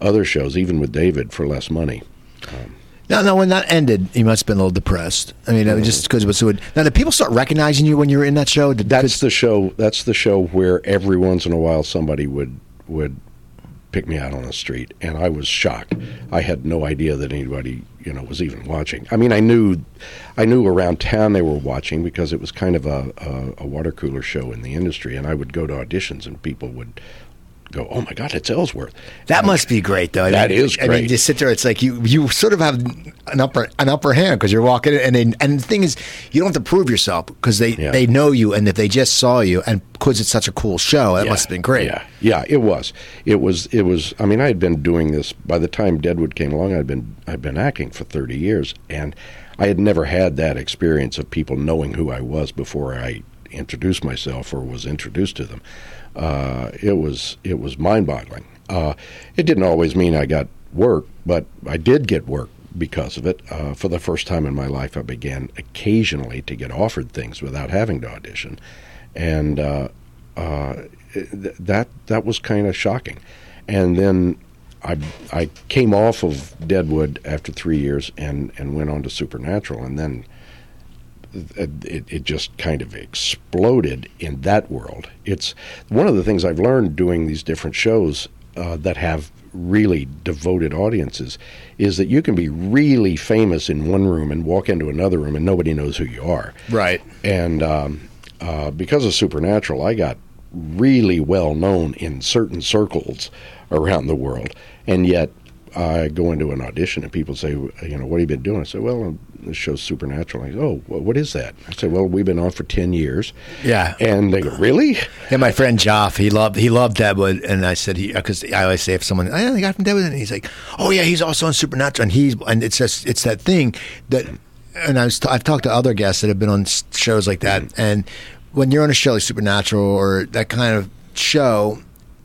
other shows, even with David, for less money. Um, now, now, when that ended, you must have been a little depressed. I mean, mm-hmm. just because it was so. Now, did people start recognizing you when you were in that show? Did, that's the show. That's the show where every once in a while somebody would would pick me out on the street, and I was shocked. I had no idea that anybody, you know, was even watching. I mean, I knew, I knew around town they were watching because it was kind of a, a, a water cooler show in the industry, and I would go to auditions, and people would go, "Oh my God, it's Ellsworth." That must be great, though. I that mean, is great. I mean, just sit there. It's like you you sort of have an upper an upper hand because you're walking, and they, and the thing is, you don't have to prove yourself because they yeah. they know you, and if they just saw you, and because it's such a cool show, that yeah. must have been great. Yeah, yeah, it was. It was. It was. I mean, I had been doing this by the time Deadwood came along. I'd been I'd been acting for thirty years, and I had never had that experience of people knowing who I was before I introduced myself or was introduced to them uh, it was it was mind-boggling. Uh, it didn't always mean I got work, but I did get work because of it. Uh, for the first time in my life, I began occasionally to get offered things without having to audition, and uh, uh, th- that that was kind of shocking. And then I I came off of Deadwood after three years and and went on to Supernatural, and then it, it just kind of exploded in that world. It's one of the things I've learned doing these different shows uh, that have really devoted audiences is that you can be really famous in one room and walk into another room and nobody knows who you are. Right. And um, uh, because of Supernatural, I got really well known in certain circles around the world, and yet I go into an audition and people say, you know, what have you been doing? I say, well, this show's Supernatural. I go, oh, what is that? I say, well, we've been on for ten years. Yeah. And they go, really? Yeah, my friend Joff, he loved he loved Deadwood, and I said he because I always say if someone, oh, I know the guy from Deadwood, and he's like, oh yeah, he's also on Supernatural, and he's and it's just it's that thing that, and I was t- I've talked to other guests that have been on shows like that, mm-hmm. and when you're on a show like Supernatural or that kind of show.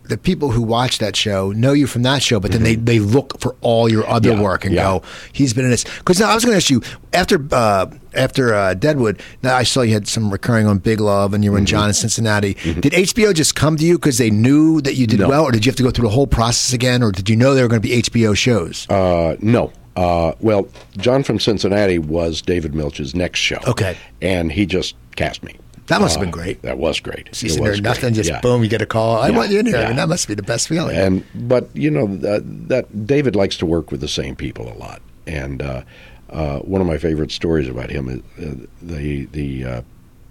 The people who watch that show know you from that show, but then they, they look for all your other Yeah, work and yeah. go, he's been in this. Because now I was going to ask you after uh, after uh, Deadwood. Now I saw you had some recurring on Big Love, and you Mm-hmm. were in John in Cincinnati. Did HBO just come to you because they knew that you did No. well, or did you have to go through the whole process again, or did you know there were going to be HBO shows? Uh, no. Uh, well, John from Cincinnati was David Milch's next show. Okay. And he just cast me. That must have Uh, been great. That was great. You sitting there, nothing, great. just Yeah. boom, you get a call. I Yeah, want you in here. I mean, that must be the best feeling. And but you know that, that David likes to work with the same people a lot. And uh, uh, one of my favorite stories about him is uh, the the uh,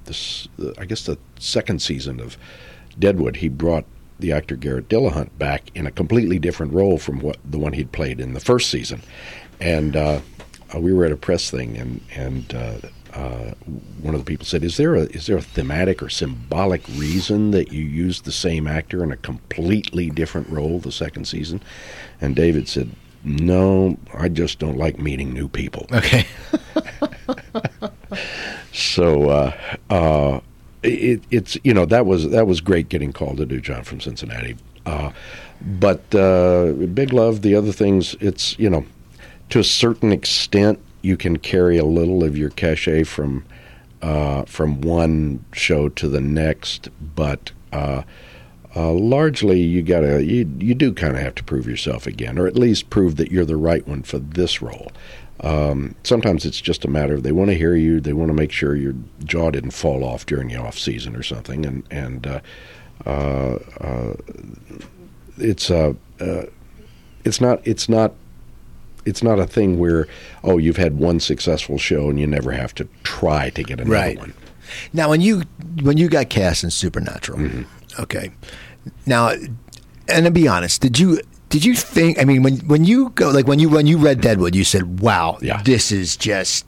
this uh, I guess the second season of Deadwood. He brought the actor Garrett Dillahunt back in a completely different role from what the one he'd played in the first season. And uh, uh, we were at a press thing, and and uh, one of the people said, "Is there a is there a thematic or symbolic reason that you used the same actor in a completely different role the second season?" And David said, "No, I just don't like meeting new people." okay. So uh, uh, it, it's you know that was that was great getting called to do John from Cincinnati, uh, but uh, Big Love, the other things, it's you know to a certain extent you can carry a little of your cachet from uh, from one show to the next, but. Uh, uh, largely, you gotta you you do kind of have to prove yourself again, or at least prove that you're the right one for this role. Um, sometimes it's just a matter of they want to hear you, they want to make sure your jaw didn't fall off during the off season or something, and and uh, uh, uh, it's uh, uh, it's not it's not it's not a thing where oh you've had one successful show and you never have to try to get another Right. one. Now, when you when you got cast in Supernatural, Mm-hmm. okay. Now, and to be honest, did you did you think? I mean, when when you go like when you when you read Deadwood, you said, "Wow, Yeah. this is just."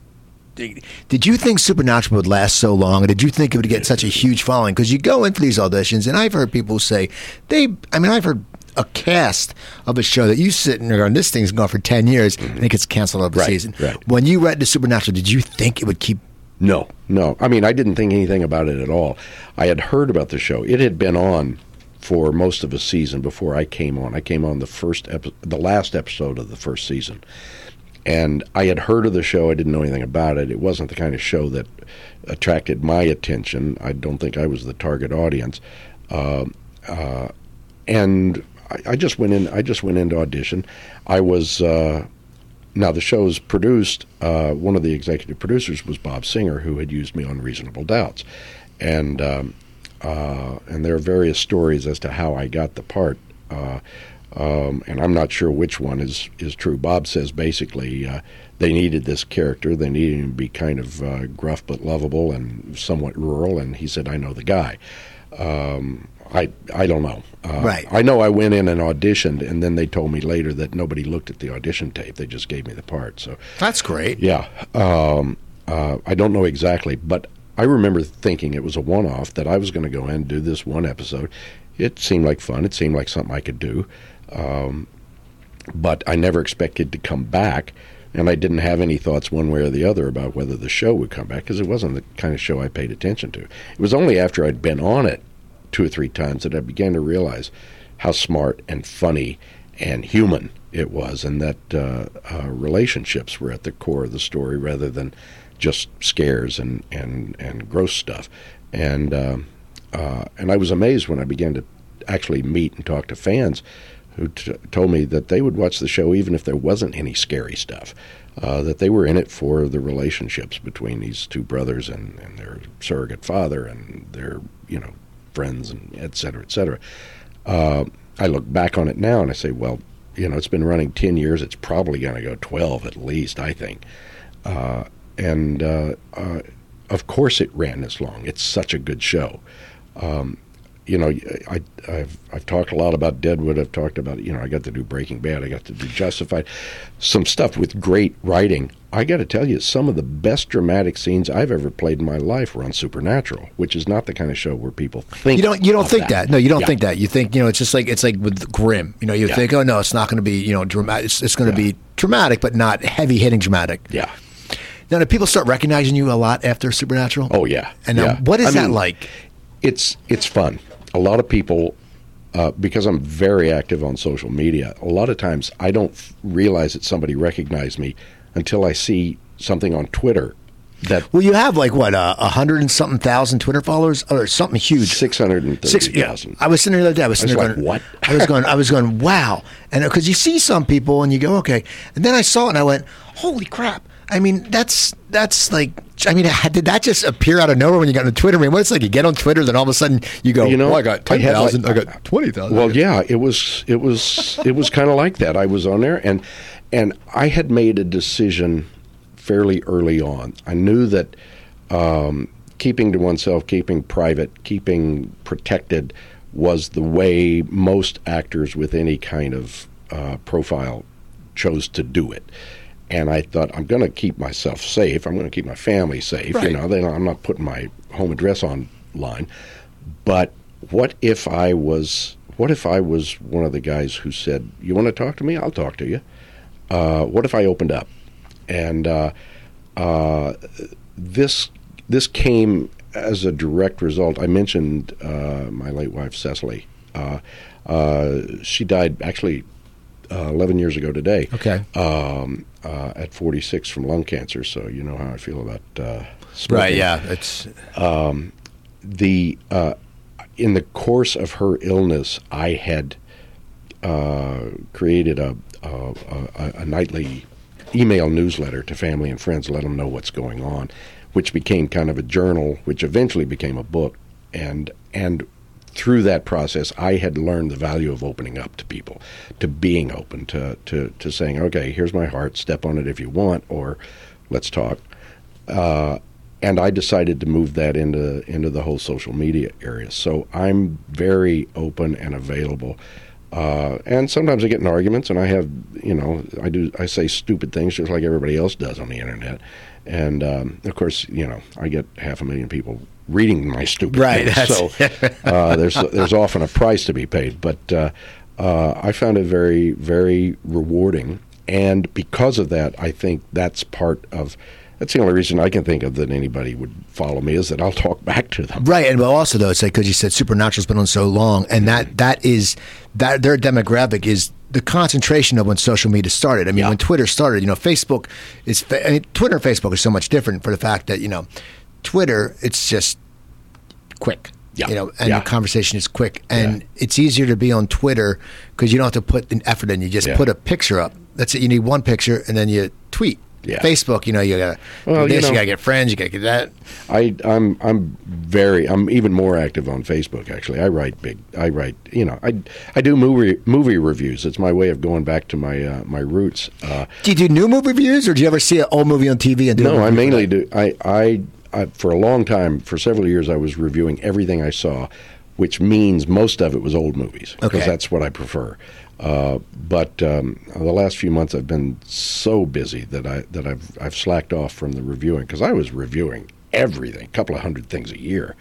Did you think Supernatural would last so long? Or did you think it would get such a huge following? Because you go into these auditions, and I've heard people say they. I mean, I've heard a cast of a show that you sit and going, "This thing's gone for ten years," and it gets canceled over the Right, season. right. When you read the Supernatural, did you think it would keep? No, no. I mean, I didn't think anything about it at all. I had heard about the show. It had been on for most of a season before I came on. I came on the first epi- the last episode of the first season. And I had heard of the show. I didn't know anything about it. It wasn't the kind of show that attracted my attention. I don't think I was the target audience. Um uh, and I, I just went in. I just went into audition. I was uh, now the show's produced. Uh, one of the executive producers was Bob Singer, who had used me on Reasonable Doubts, and um, uh, and there are various stories as to how I got the part. Uh, um, and I'm not sure which one is is true. Bob says basically uh, they needed this character. They needed him to be kind of uh, gruff but lovable and somewhat rural. And he said, "I know the guy." Um, I I don't know. Uh, Right. I know I went in and auditioned, and then they told me later that nobody looked at the audition tape. They just gave me the part. So That's great. yeah, um, uh, I don't know exactly, but I remember thinking it was a one-off that I was going to go in and do this one episode. It seemed like fun. It seemed like something I could do, um, but I never expected to come back, and I didn't have any thoughts one way or the other about whether the show would come back because it wasn't the kind of show I paid attention to. It was only after I'd been on it two or three times that I began to realize how smart and funny and human it was, and that uh, uh, relationships were at the core of the story rather than just scares and and and gross stuff. And um, uh, and I was amazed when I began to actually meet and talk to fans who t- told me that they would watch the show even if there wasn't any scary stuff. Uh, that they were in it for the relationships between these two brothers and, and their surrogate father and their you know friends and et cetera, et cetera. Uh, I look back on it now and I say, well, you know, it's been running 10 years. It's probably going to go 12 at least, I think. Uh, and uh, uh, of course it ran this long. It's such a good show. Um, you know, I, I've I've talked a lot about Deadwood. I've talked about you know I got to do Breaking Bad. I got to do Justified, some stuff with great writing. I got to tell you, some of the best dramatic scenes I've ever played in my life were on Supernatural, which is not the kind of show where people think You don't you don't think that. No, you don't Yeah. think that. You think you know it's just like it's like with Grimm. You know, you Yeah. think oh no, it's not going to be you know dramatic. It's, it's going to be dramatic, but not heavy hitting dramatic. Yeah. Now, do people start recognizing you a lot after Supernatural? Oh yeah. And now, yeah. what is I that mean, like? It's it's fun. A lot of people, uh, because I'm very active on social media. A lot of times I don't f- realize that somebody recognized me until I see something on Twitter that Well, you have like what uh, a hundred and something thousand Twitter followers or something huge. six hundred and Six, thirty yeah. I was sitting there the other day. I was sitting was there like, going, "What?" I was going, I was going, wow. And because you see some people and you go, okay. And then I saw it and I went, holy crap. I mean, that's that's like, I mean, did that just appear out of nowhere when you got on Twitter? I mean, what it's like you get on Twitter, then all of a sudden you go, You know, oh, I got ten thousand, like- I got twenty thousand. Well, yeah, it was it was it was kind of like that. I was on there, and and I had made a decision fairly early on. I knew that um, keeping to oneself, keeping private, keeping protected was the way most actors with any kind of uh, profile chose to do it. And I thought I'm going to keep myself safe. I'm going to keep my family safe. Right. You know, then I'm not putting my home address online. But what if I was? What if I was one of the guys who said, "You want to talk to me? I'll talk to you." Uh, what if I opened up? And uh, uh, this this came as a direct result. I mentioned uh, my late wife Cecily. Uh, uh, she died actually uh, 11 years ago today. Okay. Um, uh, at 46 from lung cancer. So you know how I feel about uh, smoking right, yeah, it's the uh, in the course of her illness, I had uh, created a, a, a, a nightly email newsletter to family and friends, let them know what's going on, which became kind of a journal, which eventually became a book, and and through that process, I had learned the value of opening up to people, to being open, to to to saying, okay, here's my heart, step on it if you want, or let's talk uh, and I decided to move that into into the whole social media area. So I'm very open and available. Uh, and sometimes I get in arguments, and I have, you know, I do, I say stupid things just like everybody else does on the internet. And um, of course, you know, I get half a million people reading my stupid Right, things. So uh, there's there's often a price to be paid, but uh, uh, I found it very very rewarding, and because of that, I think that's part of. That's the only reason I can think of that anybody would follow me is that I'll talk back to them. Right, and but also though it's like because you said Supernatural's been on so long, and that mm-hmm. that is that their demographic is the concentration of when social media started. I mean, Yeah. when Twitter started, you know, Facebook is I mean, Twitter and Facebook are so much different for the fact that you know, Twitter it's just quick. Yeah. You know, and Yeah. the conversation is quick, and Yeah. it's easier to be on Twitter because you don't have to put an effort in. You just put a picture up. That's it. You need one picture, and then you tweet. Yeah. Facebook, you know, you gotta Well, do you this, you, know- gotta get friends, you gotta get that. I, I'm I'm very I'm even more active on Facebook actually. I write big. I write you know I I do movie movie reviews. It's my way of going back to my uh, my roots. Uh, Do you do new movie reviews, or do you ever see an old movie on TV and do? No, I mainly do. I, I, I, for a long time, for several years, I was reviewing everything I saw, which means most of it was old movies because Okay. that's what I prefer. Uh, but um, the last few months, I've been so busy that I that I've I've slacked off from the reviewing because I was reviewing everything, a couple of hundred things a year,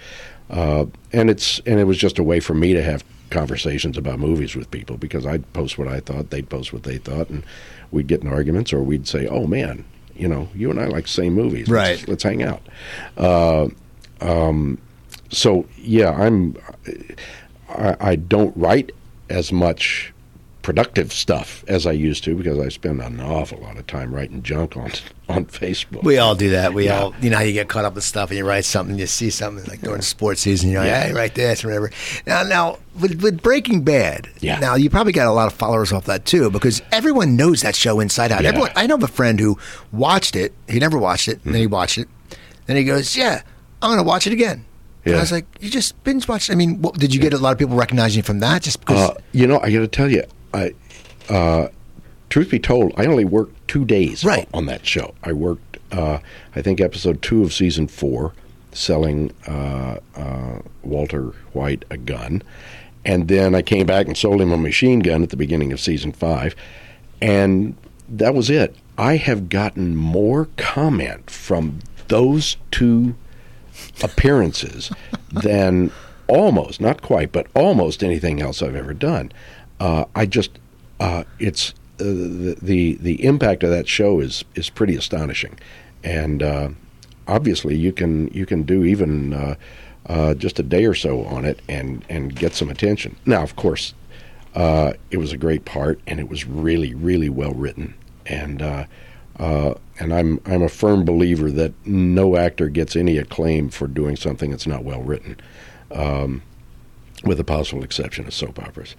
uh, and it's and it was just a way for me to have conversations about movies with people because I'd post what I thought, they'd post what they thought, and we'd get in arguments, or we'd say, "Oh man, you know, you and I like the same movies, Right. Let's, let's hang out." Uh, um, so yeah, I'm. I, I don't write as much productive stuff as I used to because I spend an awful lot of time writing junk on on Facebook. We all do that. We Yeah. all, you know, how you get caught up with stuff and you write something, you see something like during sports season, you're like, Yeah. hey, write this or whatever. Now, now with, with Breaking Bad, Yeah. now you probably got a lot of followers off that too because everyone knows that show inside out. Yeah. Everyone, I know of a friend who watched it. He never watched it, and then he watched it. Then he goes, yeah, I'm going to watch it again. And I was like, you just binge watched. I mean, what, did you get a lot of people recognizing you from that? Just because? Uh, you know, I got to tell you, I, uh, truth be told, I only worked two days Right. on that show. I worked, uh, I think, episode two of season four, selling uh, uh, Walter White a gun. And then I came back and sold him a machine gun at the beginning of season five. And that was it. I have gotten more comment from those two appearances than almost, not quite, but almost anything else I've ever done. Uh, I just, uh, it's uh, the, the the impact of that show is is pretty astonishing, and uh, obviously you can you can do even uh, uh, just a day or so on it and and get some attention. Now, of course, it was a great part, and it was really really well written, and and I'm I'm a firm believer that no actor gets any acclaim for doing something that's not well written, um, with the possible exception of soap operas.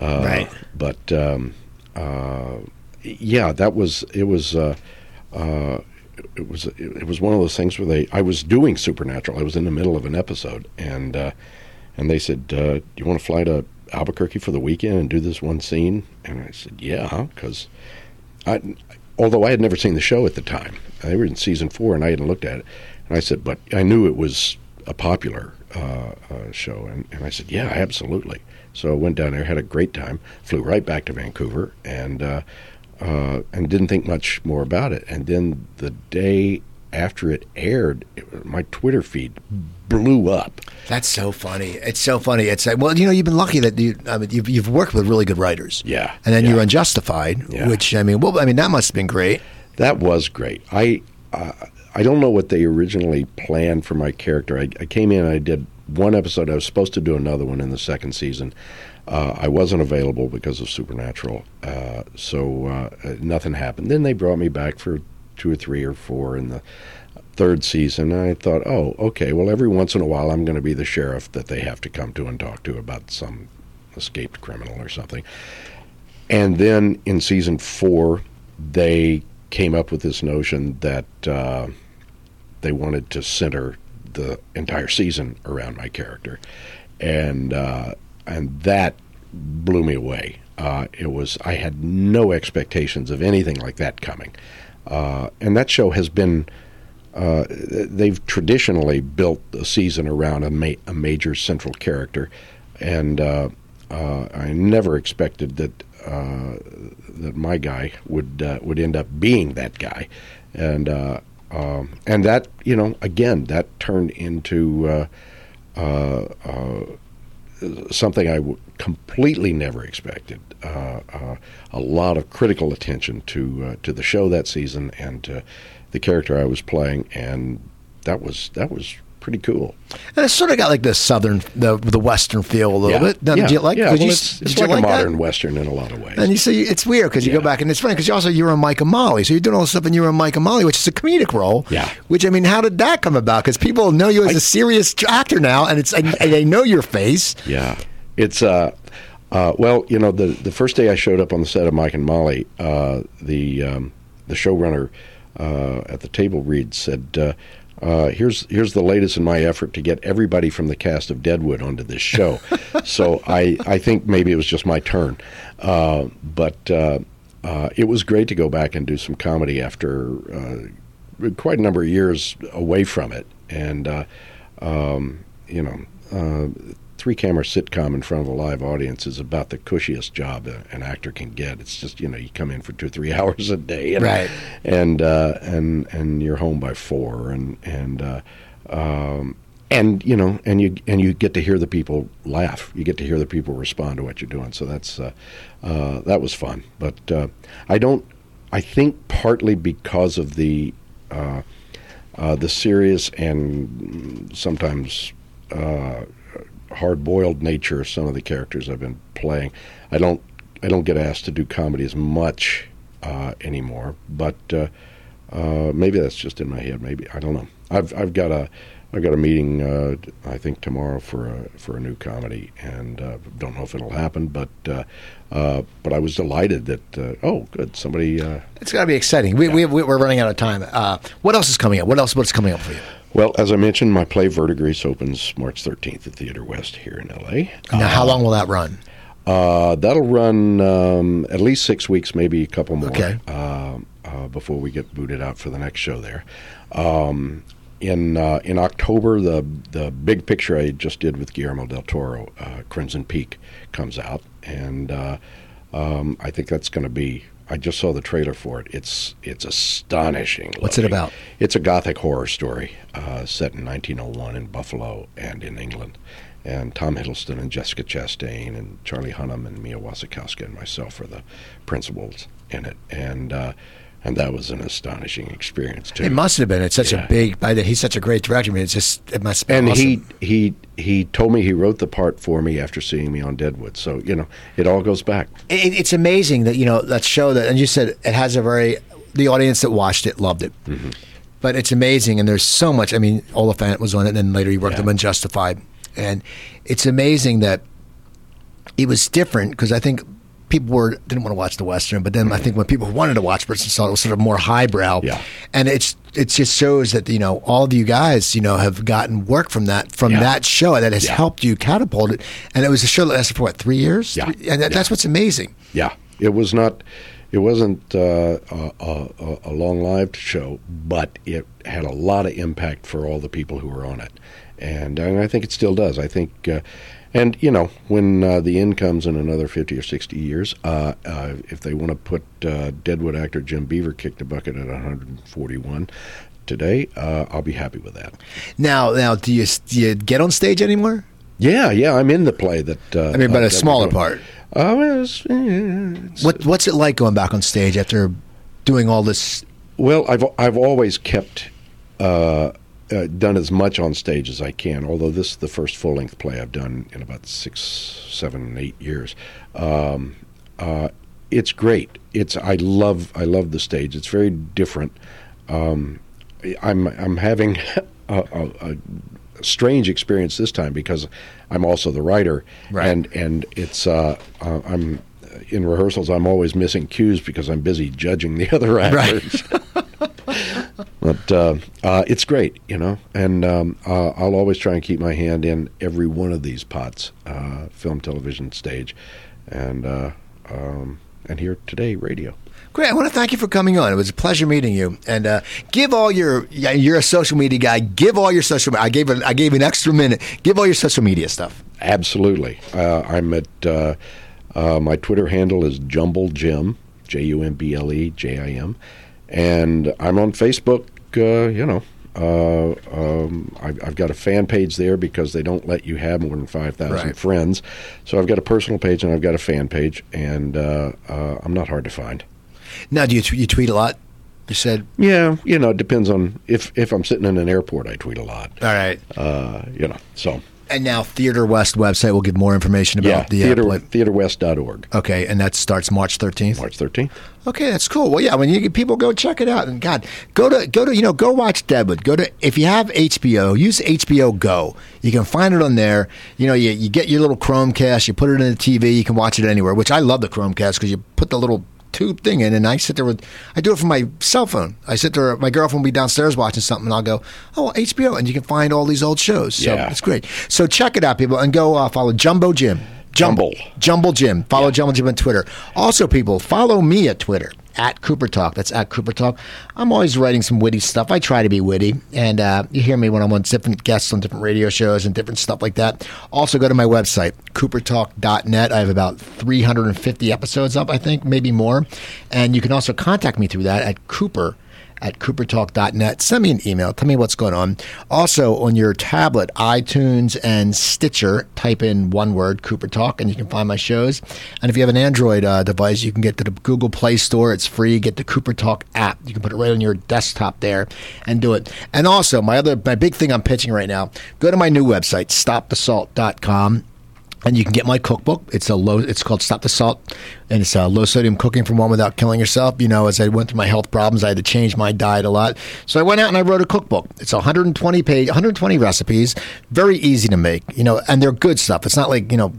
Uh, right. But um, uh, yeah, that was it was. Uh, uh, it was it was one of those things where they I was doing Supernatural. I was in the middle of an episode, and uh, and they said, "Do you want to fly to Albuquerque for the weekend and do this one scene?" And I said, "Yeah," because I although I had never seen the show at the time. They were in season four, and I hadn't looked at it. And I said, but I knew it was a popular uh, uh, show, and, and I said, yeah, absolutely. So I went down there, had a great time, flew right back to Vancouver, and uh, uh and didn't think much more about it. And then the day after it aired, it, my Twitter feed blew up. That's so funny. It's so funny. It's like, well, you know, you've been lucky that you, I mean, you've, you've worked with really good writers. Yeah. And then yeah. you're unjustified, yeah. which I mean, well, I mean, that must have been great. That was great. I uh, I don't know what they originally planned for my character. I, I came in, I did one episode. I was supposed to do another one in the second season. Uh, I wasn't available because of Supernatural, uh, so uh, nothing happened. Then they brought me back for two or three or four in the third season. And I thought, oh, okay, well, every once in a while I'm going to be the sheriff that they have to come to and talk to about some escaped criminal or something. And then in season four, they came up with this notion that uh, they wanted to center the entire season around my character, and uh, and that blew me away. Uh, it was I had no expectations of anything like that coming. Uh, and that show has been. Uh, they've traditionally built a season around a, ma- a major central character, and uh, uh I never expected that that my guy would would end up being that guy, and um, and that you know again that turned into something I w- completely never expected. Uh, uh, a lot of critical attention to uh, to the show that season and the character I was playing, and that was that was pretty cool. And it sort of got like the southern, the the western feel a little yeah. bit. Now, yeah. Did you like? Yeah, well, you, it's, it's like a like modern that? western in a lot of ways. And you see, it's weird because you Yeah. go back and it's funny because you also you're on Mike and Molly, so you're doing all this stuff and you're on Mike and Molly, which is a comedic role. Yeah. Which I mean, how did that come about? Because people know you as a serious actor now, and it's and, and they know your face. Yeah, it's uh, uh, well, you know, the the first day I showed up on the set of Mike and Molly, uh, the um, the showrunner uh, at the table read said. Uh, here's here's the latest in my effort to get everybody from the cast of Deadwood onto this show. so I I think maybe it was just my turn, uh, but uh, uh, it was great to go back and do some comedy after uh, quite a number of years away from it, and uh, um, you know. Three camera sitcom in front of a live audience is about the cushiest job a- an actor can get. It's just you know you come in for two or three hours a day, and Right. and uh, and and you're home by four, and and uh, um, and you know, and you and you get to hear the people laugh. You get to hear the people respond to what you're doing. So that's uh, uh, that was fun. But uh, I don't. I think partly because of the uh, uh, the serious and sometimes uh, hard-boiled nature of some of the characters I've been playing. I don't I don't get asked to do comedy as much uh, anymore, but uh, uh, maybe that's just in my head. Maybe I don't know. I've I've got a I've got a meeting uh, I think tomorrow for a for a new comedy, and uh, don't know if it'll happen, but uh, uh, but I was delighted that uh, oh good somebody. Uh, It's got to be exciting. We, we we're running out of time. Uh, what else is coming up? What else? What's coming up for you? Well, as I mentioned, my play Verdigris opens March 13th at Theater West here in L.A. Now, how long will that run? Uh, that'll run um, at least six weeks, maybe a couple more, Okay. uh, uh, before we get booted out for the next show there. Um, in uh, in October, the the big picture I just did with Guillermo del Toro, uh, Crimson Peak, comes out, and uh, um, I think that's going to be. I just saw the trailer for it. It's it's astonishing. What's it about? It's a gothic horror story uh, set in 1901 in Buffalo and in England. And Tom Hiddleston and Jessica Chastain and Charlie Hunnam and Mia Wasikowska and myself are the principals in it. And uh, and that was an astonishing experience too. It must have been. It's such Yeah. a big. by the- He's such a great director. I mean, it's just it must. Be and awesome. he he he told me he wrote the part for me after seeing me on Deadwood. So you know, it all goes back. It, it's amazing that you know that show that, and you said it has a very the audience that watched it loved it. Mm-hmm. But it's amazing, and there's so much. I mean, Olyphant was on it, and then later he worked Yeah. on Unjustified, and it's amazing that it was different because I think people were didn't want to watch the western, but then I think when people wanted to watch Brits saw it, it was sort of more highbrow. Yeah. and it's it just shows that you know all of you guys you know have gotten work from that from Yeah. that show that has Yeah. helped you catapult it, and it was a show that lasted for what three years, Yeah. Three- and that, Yeah. that's what's amazing. Yeah, it was not. It wasn't uh, a, a, a long-lived show, but it had a lot of impact for all the people who were on it, and, and I think it still does. I think, uh, and you know, when uh, the end comes in another fifty or sixty years, uh, uh, if they want to put uh, Deadwood actor Jim Beaver kicked the bucket at 141 today, uh, I'll be happy with that. Now, now, do you do you get on stage anymore? Yeah, yeah, I'm in the play that. Uh, I mean, but a smaller part. Uh, it's, it's- What What's it like going back on stage after doing all this? Well, I've I've always kept uh, done as much on stage as I can. Although this is the first full length play I've done in about six, seven, eight years. Um, uh, it's great. It's I love I love the stage. It's very different. Um, I'm I'm having a, a, a strange experience this time because I'm also the writer, Right. and and it's uh, uh, I'm in rehearsals. I'm always missing cues because I'm busy judging the other actors. but uh, uh, it's great, you know, and um, uh, I'll always try and keep my hand in every one of these pots: uh, film, television, stage, and uh, um, and here today, radio. Great. I want to thank you for coming on. It was a pleasure meeting you. And uh, give all your you're a social media guy. Give all your social. I gave a, I gave an extra minute. Give all your social media stuff. Absolutely. Uh, I'm at uh, uh, my Twitter handle is Jumble Jim, J U M B L E J I M, and I'm on Facebook. Uh, you know, uh, um, I've, I've got a fan page there because they don't let you have more than five thousand Right. friends. So I've got a personal page and I've got a fan page, and uh, uh, I'm not hard to find. Now, do you, t- you tweet a lot? You said. Yeah, you know, it depends on if if I'm sitting in an airport, I tweet a lot. All right. Uh, you know, so And now Theater West website will give more information about yeah, the theater uh, theaterwest.org, Okay, and that starts March 13th. March 13th. Okay, that's cool. Well, yeah, when you people go check it out, and God, go to go to you know go watch Deadwood. Go to if you have HBO, use HBO Go. You can find it on there. You know, you, you get your little Chromecast, you put it in the TV, you can watch it anywhere. Which I love the Chromecast because you put the little tube thing in, and I sit there with I do it from my cell phone. I sit there, my girlfriend will be downstairs watching something, and I'll go, oh HBO, and you can find all these old shows. So Yeah. it's great. So check it out, people, and go uh, follow Jumbo Jim. Jumble. Jumble. Jumble Jim. Follow Jumble Jim on Twitter. Also, people, follow me at Twitter at Cooper Talk. That's at Cooper Talk. I'm always writing some witty stuff. I try to be witty, and uh, you hear me when I'm on different guests on different radio shows and different stuff like that. Also, go to my website coopertalk.net. I have about 350 episodes up, I think, maybe more, and you can also contact me through that at Cooper at coopertalk.net. Send me an email. Tell me what's going on. Also, on your tablet, iTunes and Stitcher, type in one word, Cooper Talk, and you can find my shows. And if you have an Android uh, device, you can get to the Google Play Store. It's free. Get the Cooper Talk app. You can put it right on your desktop there and do it. And also, my other, my big thing I'm pitching right now, go to my new website, stopthesalt.com and you can get my cookbook. It's a low. It's called Stop the Salt, and it's a low sodium cooking from one without killing yourself. You know, as I went through my health problems, I had to change my diet a lot. So I went out and I wrote a cookbook. It's 120 page, 120 recipes, very easy to make. You know, and they're good stuff. It's not like you know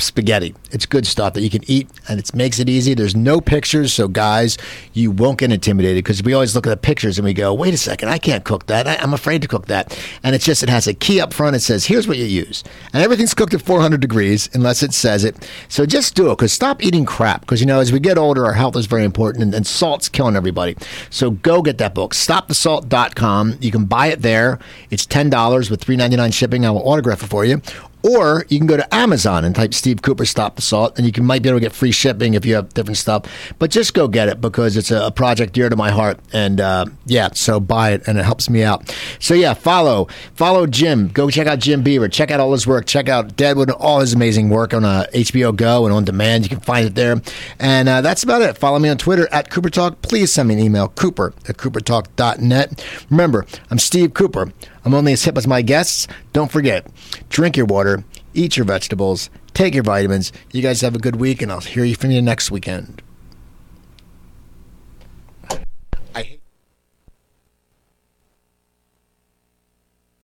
spaghetti. It's good stuff that you can eat, and it makes it easy. There's no pictures, so guys, you won't get intimidated because we always look at the pictures and we go, "Wait a second, I can't cook that. I, I'm afraid to cook that." And it's just it has a key up front. It says, "Here's what you use," and everything's cooked at 400 degrees unless it says it. So just do it because stop eating crap because you know as we get older, our health is very important, and, and salt's killing everybody. So go get that book, StopTheSalt.com. You can buy it there. It's ten dollars with three ninety nine shipping. I will autograph it for you. Or you can go to Amazon and type Steve Cooper Stop the Salt, and you can might be able to get free shipping if you have different stuff. But just go get it because it's a, a project dear to my heart, and uh, yeah, so buy it, and it helps me out. So yeah, follow follow Jim. Go check out Jim Beaver. Check out all his work. Check out Deadwood, all his amazing work on uh, HBO Go and on demand. You can find it there. And uh, that's about it. Follow me on Twitter at Cooper Talk. Please send me an email, Cooper at CooperTalk.net. Remember, I'm Steve Cooper. I'm only as hip as my guests. Don't forget, drink your water, eat your vegetables, take your vitamins. You guys have a good week, and I'll hear you from you next weekend.